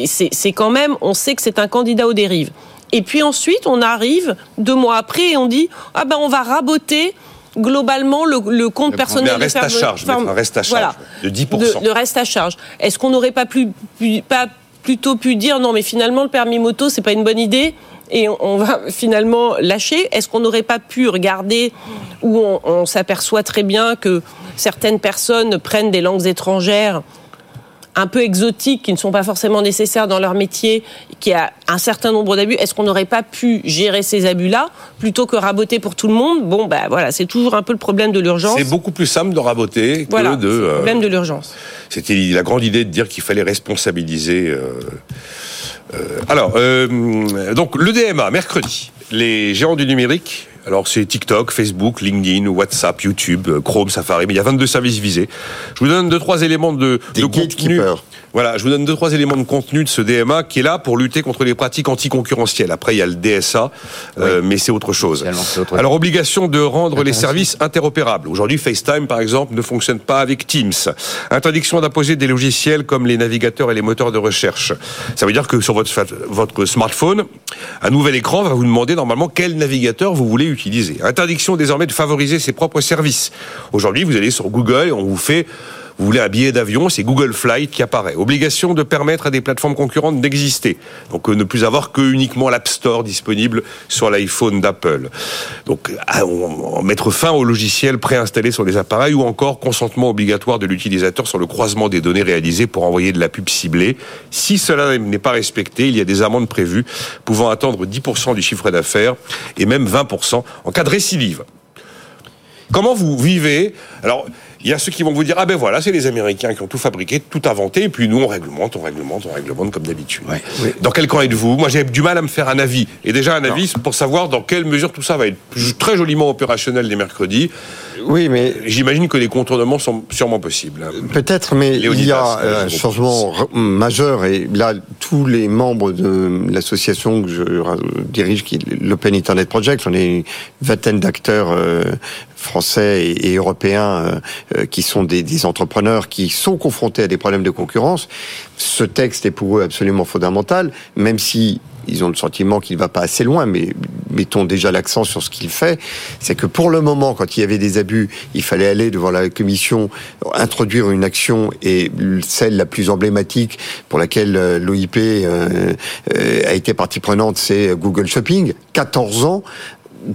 c'est quand même on sait que c'est un candidat aux dérives. Et puis ensuite on arrive deux mois après et on dit ah ben on va raboter globalement le, le compte Mais personnel un reste de à charge, mettre un reste à charge voilà. de 10%. le reste à charge. Est-ce qu'on n'aurait pas, plus, pas plutôt pu dire non mais finalement le permis moto c'est pas une bonne idée et on, va finalement lâcher. Est-ce qu'on n'aurait pas pu regarder où on s'aperçoit très bien que certaines personnes prennent des langues étrangères un peu exotiques, qui ne sont pas forcément nécessaires dans leur métier, qui a un certain nombre d'abus. Est-ce qu'on n'aurait pas pu gérer ces abus-là plutôt que raboter pour tout le monde? Bon, ben voilà, c'est toujours un peu le problème de l'urgence. C'est beaucoup plus simple de raboter Voilà, que c'est de. le euh, problème de l'urgence. C'était la grande idée de dire qu'il fallait responsabiliser. euh, euh, alors, euh, donc le DMA, mercredi, les géants du numérique. Alors c'est TikTok, Facebook, LinkedIn, WhatsApp, YouTube, Chrome, Safari, mais il y a 22 services visés. Je vous donne deux trois éléments de, Des de contenu. gatekeepers. Voilà, je vous donne deux trois éléments de contenu de ce DMA qui est là pour lutter contre les pratiques anticoncurrentielles. Après il y a le DSA, euh, mais c'est autre chose. Autre Alors obligation de rendre les services interopérables. Aujourd'hui, FaceTime par exemple ne fonctionne pas avec Teams. Interdiction d'imposer des logiciels comme les navigateurs et les moteurs de recherche. Ça veut dire que sur votre votre smartphone, un nouvel écran va vous demander normalement quel navigateur vous voulez utiliser. Interdiction désormais de favoriser ses propres services. Aujourd'hui, vous allez sur Google et on vous fait vous voulez un billet d'avion, c'est Google Flight qui apparaît. Obligation de permettre à des plateformes concurrentes d'exister. Donc euh, ne plus avoir que uniquement l'App Store disponible sur l'iPhone d'Apple. Donc mettre fin aux logiciels préinstallés sur les appareils ou encore consentement obligatoire de l'utilisateur sur le croisement des données réalisées pour envoyer de la pub ciblée. Si cela n'est pas respecté, il y a des amendes prévues pouvant atteindre 10% du chiffre d'affaires et même 20% en cas de récidive. Comment vous vivez? Alors, il y a ceux qui vont vous dire ah ben voilà, c'est les Américains qui ont tout fabriqué, tout inventé, et puis nous on réglemente, on réglemente, on réglemente comme d'habitude. Ouais. Dans quel camp êtes-vous? Moi j'ai du mal à me faire un avis, et déjà un avis pour savoir dans quelle mesure tout ça va être très joliment opérationnel les mercredis. Oui, mais J'imagine que les contournements sont sûrement possibles. Peut-être, mais il y Léonidas, a euh, euh, un je changement majeur et là, tous les membres de l'association que je dirige, l'Open Internet Project, on est une vingtaine d'acteurs euh, français et, et européens euh, euh, qui sont des, des entrepreneurs qui sont confrontés à des problèmes de concurrence. Ce texte est pour eux absolument fondamental, même si ils ont le sentiment qu'il ne va pas assez loin, mais mettons déjà l'accent sur ce qu'il fait, c'est que pour le moment, quand il y avait des abus, il fallait aller devant la commission, introduire une action, et celle la plus emblématique pour laquelle euh, l'OIP euh, euh, a été partie prenante, c'est Google Shopping, 14 ans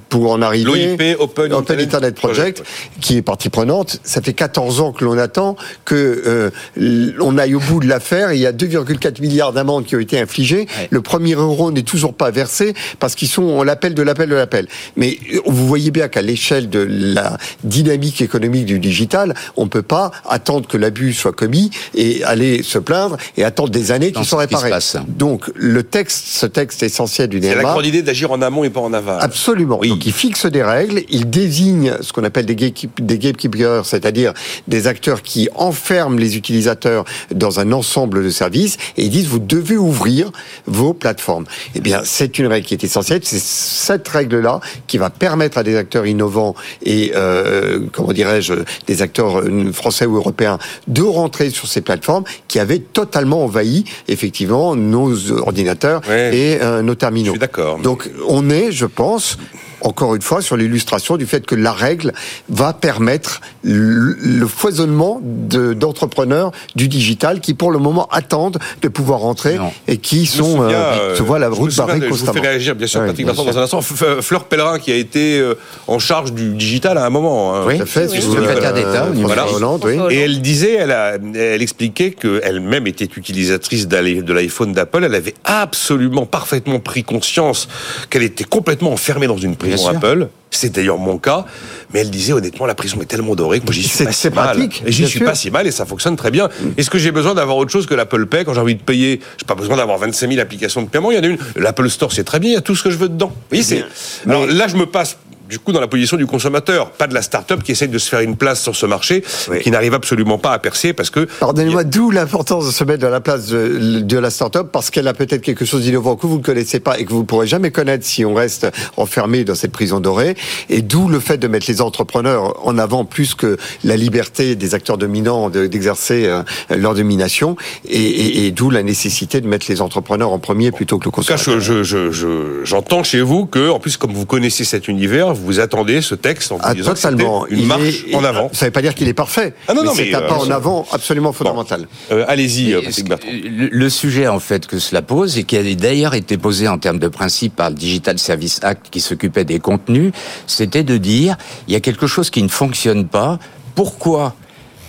pour en arriver. L'OIP, Open, Open Internet Project, qui est partie prenante. Ça fait 14 ans que l'on attend que euh, on aille au bout de l'affaire. Il y a 2,4 milliards d'amendes qui ont été infligées. Ouais. Le premier euro n'est toujours pas versé parce qu'ils sont on l'appel de l'appel de l'appel. Mais euh, vous voyez bien qu'à l'échelle de la dynamique économique du digital, on peut pas attendre que l'abus soit commis et aller se plaindre et attendre des années Non, qu'ils soient c'est ce qui se réparés. passe. Donc le texte, ce texte essentiel du C'est la DMA, grande idée d'agir en amont et pas en aval. Absolument. Oui. Donc il fixe des règles, il désigne ce qu'on appelle des, gatekeep- des gatekeepers, c'est-à-dire des acteurs qui enferment les utilisateurs dans un ensemble de services et ils disent vous devez ouvrir vos plateformes. Eh bien, c'est une règle qui est essentielle. C'est cette règle-là qui va permettre à des acteurs innovants et euh, comment dirais-je des acteurs euh, français ou européens de rentrer sur ces plateformes qui avaient totalement envahi effectivement nos ordinateurs Ouais. et euh, nos terminaux. Je suis d'accord. Donc on est, je pense, encore une fois, sur l'illustration du fait que la règle va permettre le, le foisonnement de- d'entrepreneurs du digital qui, pour le moment, attendent de pouvoir rentrer Non. et qui Je sont souviens, euh, euh, se voient la route barrée de- Je constamment. vous fais réagir, bien sûr, Oui, Patrick bien Vincent, sûr. dans un instant. F- Fleur Pellerin, qui a été euh, en charge du digital à un moment. hein. Oui. Tout à fait, Oui. Secrétaire d'État au niveau. Hollande, oui. Et elle disait, elle, a, elle expliquait qu'elle-même était utilisatrice de l'iPhone d'Apple. Elle avait absolument, parfaitement pris conscience qu'elle était complètement enfermée dans une prison Apple. C'est d'ailleurs mon cas. Mais elle disait honnêtement, la prison est tellement dorée que moi j'y suis pas si c'est mal. pratique, Et j'y suis sûr. pas si mal et ça fonctionne très bien. Est-ce que j'ai besoin d'avoir autre chose que l'Apple Pay quand j'ai envie de payer? J'ai pas besoin d'avoir 25 000 applications de paiement. Il y en a une. L'Apple Store, c'est très bien. Il y a tout ce que je veux dedans. Vous voyez, c'est. Alors là, je me passe. Du coup, dans la position du consommateur, pas de la start-up qui essaye de se faire une place sur ce marché, Oui. qui n'arrive absolument pas à percer parce que Pardonnez-moi, d'où l'importance de se mettre dans la place de, de la start-up, parce qu'elle a peut-être quelque chose d'innovant que vous ne connaissez pas et que vous ne pourrez jamais connaître si on reste enfermé dans cette prison dorée. Et d'où le fait de mettre les entrepreneurs en avant plus que la liberté des acteurs dominants de- d'exercer euh, leur domination. Et, et- et d'où la nécessité de mettre les entrepreneurs en premier plutôt que le consommateur. je- je- je- je- j'entends chez vous que, en plus, comme vous connaissez cet univers, vous attendez ce texte en vous Ah, disant totalement. une Il marche est- en avant. Ça ne veut pas dire qu'il est parfait. Ah non, non, c'est mais, un euh, pas en avant absolument fondamental. Euh, Allez-y, euh, Patrick Bertrand. le, le sujet en fait que cela pose et qui a d'ailleurs été posé en termes de principe par le Digital Service Act qui s'occupait des contenus, c'était de dire il y a quelque chose qui ne fonctionne pas. Pourquoi?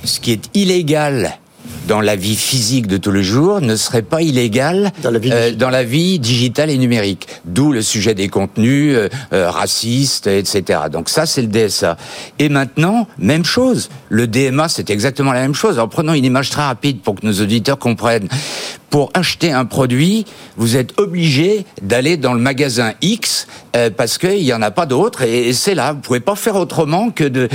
Ce qui est illégal dans la vie physique de tous les jours ne serait pas illégal Dans la vie euh, digitale. dans la vie digitale et numérique. D'où le sujet des contenus euh, euh, racistes, etc. Donc ça, c'est le DSA. Et maintenant, même chose. Le DMA, c'est exactement la même chose. En prenant une image très rapide pour que nos auditeurs comprennent. Pour acheter un produit, vous êtes obligé d'aller dans le magasin X euh, parce qu'il n'y en a pas d'autre et, et c'est là. Vous pouvez pas faire autrement que de.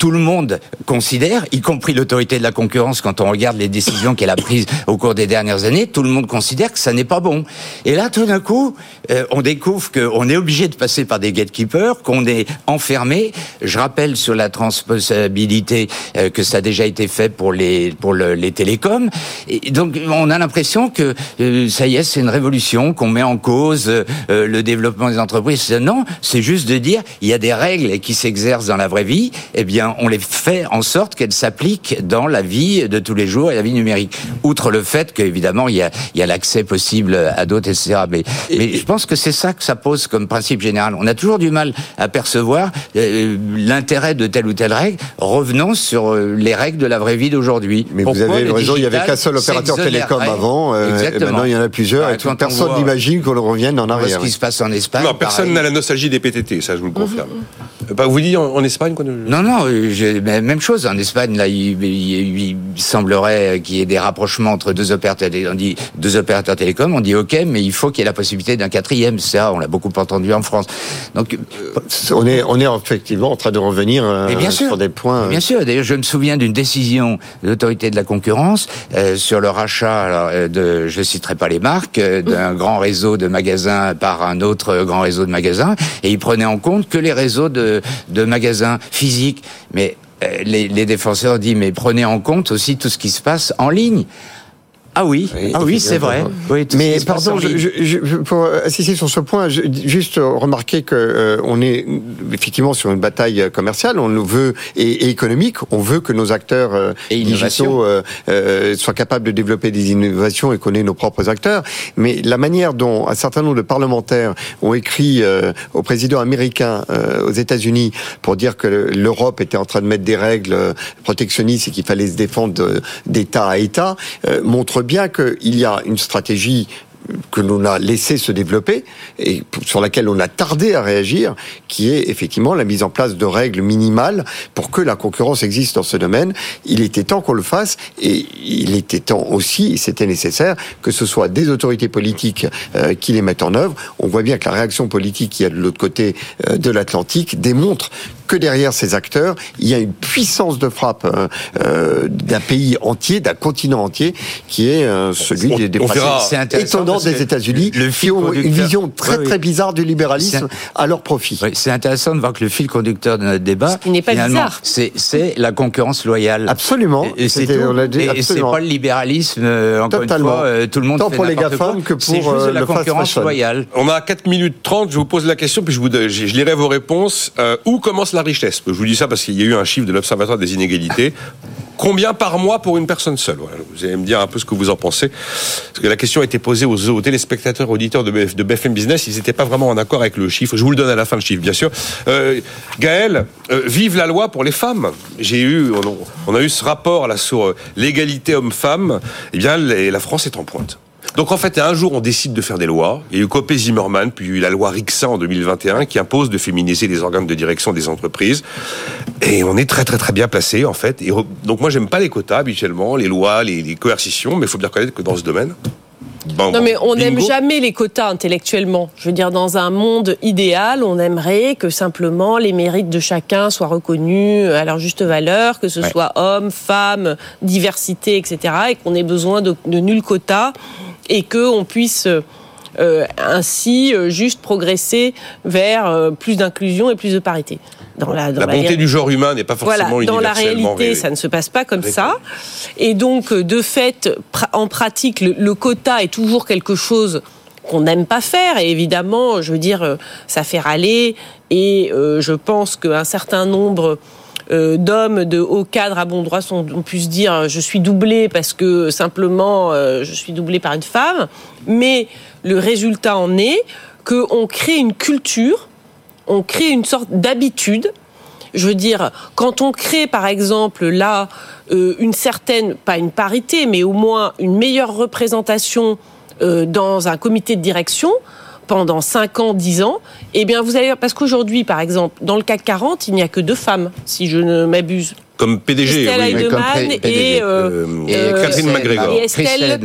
Tout le monde considère, y compris l'autorité de la concurrence, quand on regarde les décisions qu'elle a prises au cours des dernières années, tout le monde considère que ça n'est pas bon. Et là, tout d'un coup, euh, on découvre qu'on est obligé de passer par des gatekeepers, qu'on est enfermé. Je rappelle sur la transposabilité euh, que ça a déjà été fait pour les pour le- les télécoms. Et donc, on a l'impression que euh, ça y est, c'est une révolution, qu'on met en cause euh, euh, le développement des entreprises. Non, c'est juste de dire il y a des règles qui s'exercent dans la vraie vie. Eh bien, on les fait en sorte qu'elles s'appliquent dans la vie de tous les jours et la vie numérique. Outre le fait qu'évidemment il y a il y a l'accès possible à d'autres, etc. Mais, mais je pense que c'est ça que ça pose comme principe général. On a toujours du mal à percevoir euh, l'intérêt de telle ou telle règle. Revenons sur euh, les règles de la vraie vie d'aujourd'hui. Mais vous Pourquoi avez le raison, il y avait qu'un seul opérateur télécom avant, euh, et Exactement. maintenant il y en a plusieurs, Ouais, et tout- quand on personne voit- n'imagine qu'on revienne en voit ce arrière. qui se passe en Espagne. Non, personne n'a la nostalgie des PTT, ça je vous le confirme. Euh, Bah, vous dites en, en Espagne quoi, Non, non, euh, j'ai- mais même chose. En Espagne, là, il, il- il semblerait qu'il y ait des rapprochements entre deux opérateurs. On dit deux opérateurs télécoms, on dit OK, mais il faut qu'il y ait la possibilité d'un quatrième. Ça, on l'a beaucoup entendu en France. Donc, euh, On est, on est effectivement en train de revenir euh, Mais bien sûr. sur des points. Bien sûr. D'ailleurs, je me souviens d'une décision de l'autorité de la concurrence euh, sur le rachat alors, euh, de, je citerai pas les marques, euh, d'un grand réseau de magasins par un autre euh, grand réseau de magasins, et ils prenaient en compte que les réseaux de, de magasins physiques. Mais euh, les, les défenseurs disent mais prenez en compte aussi tout ce qui se passe en ligne. Ah oui, Oui, ah oui, c'est vrai. Oui, Mais pardon, je, je- pour insister sur ce point, je, juste remarquer que euh, on est effectivement sur une bataille commerciale, on veut et, et économique, on veut que nos acteurs euh, Et digitaux euh, euh, soient capables de développer des innovations et qu'on ait nos propres acteurs. Mais la manière dont un certain nombre de parlementaires ont écrit euh, au président américain euh, aux États-Unis pour dire que l'Europe était en train de mettre des règles protectionnistes et qu'il fallait se défendre d'État à État euh, montre bien qu'il y a une stratégie que l'on a laissé se développer et sur laquelle on a tardé à réagir, qui est effectivement la mise en place de règles minimales pour que la concurrence existe dans ce domaine. Il était temps qu'on le fasse et il était temps aussi, c'était nécessaire, que ce soit des autorités politiques euh, qui les mettent en œuvre. On voit bien que la réaction politique qui est de l'autre côté euh, de l'Atlantique démontre que derrière ces acteurs, il y a une puissance de frappe euh, euh, d'un pays entier, d'un continent entier, qui est euh, celui On- des, des des États-Unis, le qui ont une vision très Oui, oui. très bizarre du libéralisme à leur profit. Oui, c'est intéressant de voir que le fil conducteur de notre débat, Ce qui n'est pas bizarre. c'est la concurrence loyale. Absolument. Et, c'est pas le libéralisme. euh, encore Totalement. une fois, euh, tout le monde Tant fait pour les GAFAM quoi. que pour, juste euh, la le concurrence loyale. On a 4 minutes 30, je vous pose la question, puis je, vous, je, je lirai vos réponses. Euh, où commence la richesse Je vous dis ça parce qu'il y a eu un chiffre de l'Observatoire des inégalités. Combien par mois pour une personne seule? Vous allez me dire un peu ce que vous en pensez. Parce que la question a été posée aux, téléspectateurs, auditeurs de, BF de BFM Business. Ils n'étaient pas vraiment en accord avec le chiffre. Je vous le donne à la fin, le chiffre, bien sûr. Euh, Gaël, euh, vive la loi pour les femmes. J'ai eu, on, a eu ce rapport là sur euh, l'égalité homme-femme. Eh bien, la France est en pointe. Donc en fait, un jour, on décide de faire des lois. Il y a eu Copé Zimmermann, puis il y a eu la loi Rixin en 2021 qui impose de féminiser les organes de direction des entreprises. Et on est très très très bien placé en fait. Et donc moi, j'aime pas les quotas habituellement, les lois, les, les coercitions, mais il faut bien reconnaître que dans ce domaine. Non mais on n'aime jamais les quotas intellectuellement. Je veux dire, dans un monde idéal, on aimerait que simplement les mérites de chacun soient reconnus à leur juste valeur, que ce Ouais. soit hommes, femmes, diversité, etc. Et qu'on ait besoin de, de nul quota et qu'on puisse euh, ainsi euh, juste progresser vers euh, plus d'inclusion et plus de parité. Dans la, dans La bonté du genre humain n'est pas forcément Voilà, dans la réalité, ça ne se passe pas comme ça. Et donc, de fait, en pratique, le, le quota est toujours quelque chose qu'on n'aime pas faire. Et évidemment, je veux dire, ça fait râler. Et je pense qu'un certain nombre euh, d'hommes de haut cadre à bon droit sont, on puisse dire euh, je suis doublé parce que simplement euh, je suis doublé par une femme. Mais le résultat en est qu'on crée une culture, on crée une sorte d'habitude je veux dire, quand on crée par exemple là une certaine, pas une parité, mais au moins une meilleure représentation dans un comité de direction pendant 5 ans, 10 ans, eh bien vous allez parce qu'aujourd'hui par exemple dans le CAC 40, il n'y a que deux femmes si je ne m'abuse. Comme PDG, Christelle oui. Heidemann comme et, PDG. euh, Et euh, Catherine McGregor. et Christelle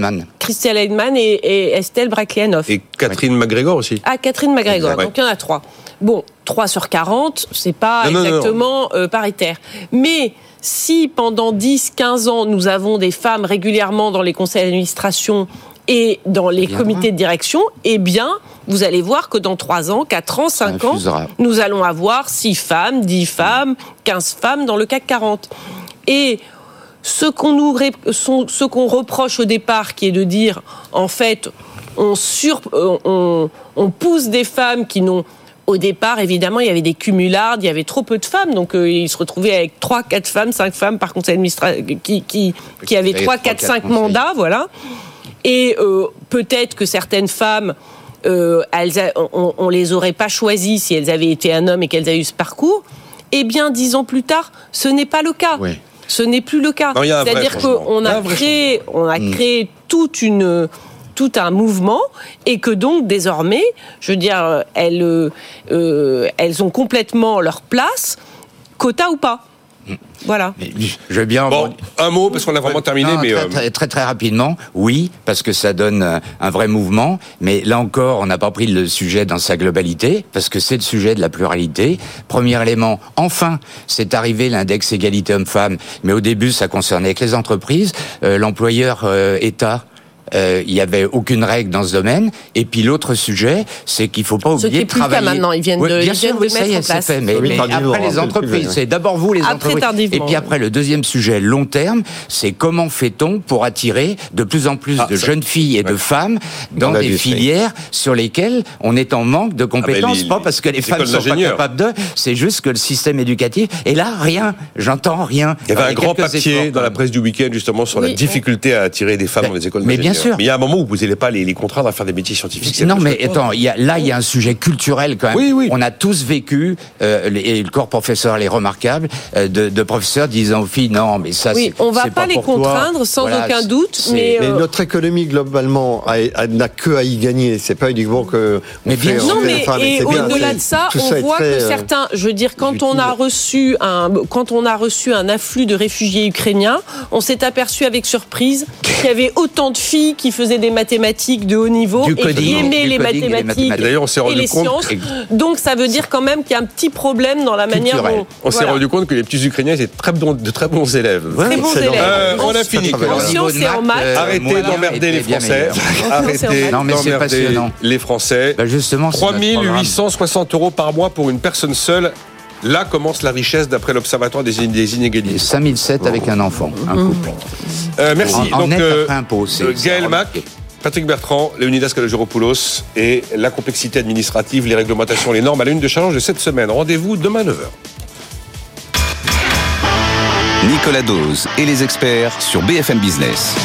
Estelle, Heidemann et, et Estelle Brachlianoff. Et Catherine McGregor aussi. Ah, Catherine McGregor. Donc il y en a trois. Bon, 3 sur 40, c'est pas Non, non, non, exactement euh, paritaire. Mais si pendant 10, 15 ans, nous avons des femmes régulièrement dans les conseils d'administration et dans les Bien. comités de direction, eh bien, vous allez voir que dans 3 ans, 4 ans, 5 ans, nous allons avoir 6 femmes, 10 femmes, 15 femmes dans le CAC 40. Et ce qu'on nous ce qu'on reproche au départ, qui est de dire, en fait, on, sur, euh, on, on pousse des femmes qui n'ont au départ, évidemment, il y avait des cumulards, il y avait trop peu de femmes, donc euh, ils se retrouvaient avec 3, 4 femmes, 5 femmes par conseil administratif, qui, qui, qui avaient avait 3, trois, 4, quatre 5 conseils. mandats, voilà. Et euh, peut-être que certaines femmes, euh, elles a- on, on les aurait pas choisies si elles avaient été un homme et qu'elles avaient eu ce parcours. Eh bien, dix ans plus tard, ce n'est pas le cas. Oui. Ce n'est plus le cas. C'est-à-dire qu'on a créé, on a Mm. créé toute une tout un mouvement et que donc désormais, je veux dire, elles, euh, elles ont complètement leur place, quota ou pas. Voilà. Je veux bien. Bon, un mot, parce qu'on a vraiment terminé, Non, mais... très, euh, très, très très rapidement, oui, parce que ça donne euh, un vrai mouvement. Mais là encore, on n'a pas pris le sujet dans sa globalité, parce que c'est le sujet de la pluralité. Premier élément, enfin, c'est arrivé l'index égalité homme-femme, mais au début, ça concernait que les entreprises, Euh, l'employeur euh, État. Euh, il y avait aucune règle dans ce domaine. Et puis l'autre sujet, c'est qu'il faut pas Ce oublier qui est de plus le cas travailler. maintenant, ils viennent Oui, de- bien ils sûr, oui, ça y est, c'est fait. Mais, Oui, après les plus, entreprises, c'est d'abord vous les Après, entreprises. Et tardivement. puis après le deuxième sujet long terme, c'est comment fait-on pour attirer de plus en plus Ah, de ça- jeunes filles et de femmes dans des filières sur lesquelles on est en manque de compétences, les- pas parce que les les femmes écoles sont pas capables de, c'est juste que le système éducatif. Et là, rien. J'entends rien. Il y avait un grand papier dans la presse du week-end justement sur la Oui. difficulté à attirer des femmes dans les écoles mais bien sûr. Mais il y a un moment où vous n'allez pas les, les contraindre à faire des métiers scientifiques. Non, mais attends, il y a, là, il y a un sujet culturel quand même. Oui, oui. On a tous vécu, euh, les- et le corps professeur est remarquable, euh, de, de professeurs disant aux filles, non, mais ça, Oui, c'est on va pas les pour toi. contraindre sans Voilà, aucun doute, mais, Mais euh, notre économie globalement a- a- n'a que à y gagner. C'est pas uniquement que. Mais bien fait- Non, mais et bien, au-delà de ça, on voit très, que euh, certains, je veux dire, quand on a reçu un, quand on a reçu un afflux de réfugiés ukrainiens, on s'est aperçu avec surprise qu'il y avait autant de filles qui faisaient des mathématiques de haut niveau Du et qui aimaient du les coding mathématiques. Et d'ailleurs, on s'est et rendu les compte sciences. Donc ça veut dire quand même qu'il y a un petit problème dans la manière Culturel. dont On s'est voilà. rendu compte que les petits Ukrainiens étaient très de très bons élèves. très bons c'est élèves. Euh, on a En- fini. En sciences et en maths, euh, Arrêtez d'emmerder les Français. Arrêtez d'emmerder les Français. Bah justement, c'est notre programme. 3860 euros par mois pour une personne seule. Là commence la richesse d'après l'Observatoire des, inégalités. 5007 avec un enfant, un couple. Euh, merci. En- en Donc, net euh, après impôt, c'est- c'est Gaël Mac. Patrick Bertrand, Léonidas Kalogeropoulos et la complexité administrative, les réglementations, les normes à la une de challenge de cette semaine. Rendez-vous demain 9h. Nicolas Dose et les experts sur BFM Business.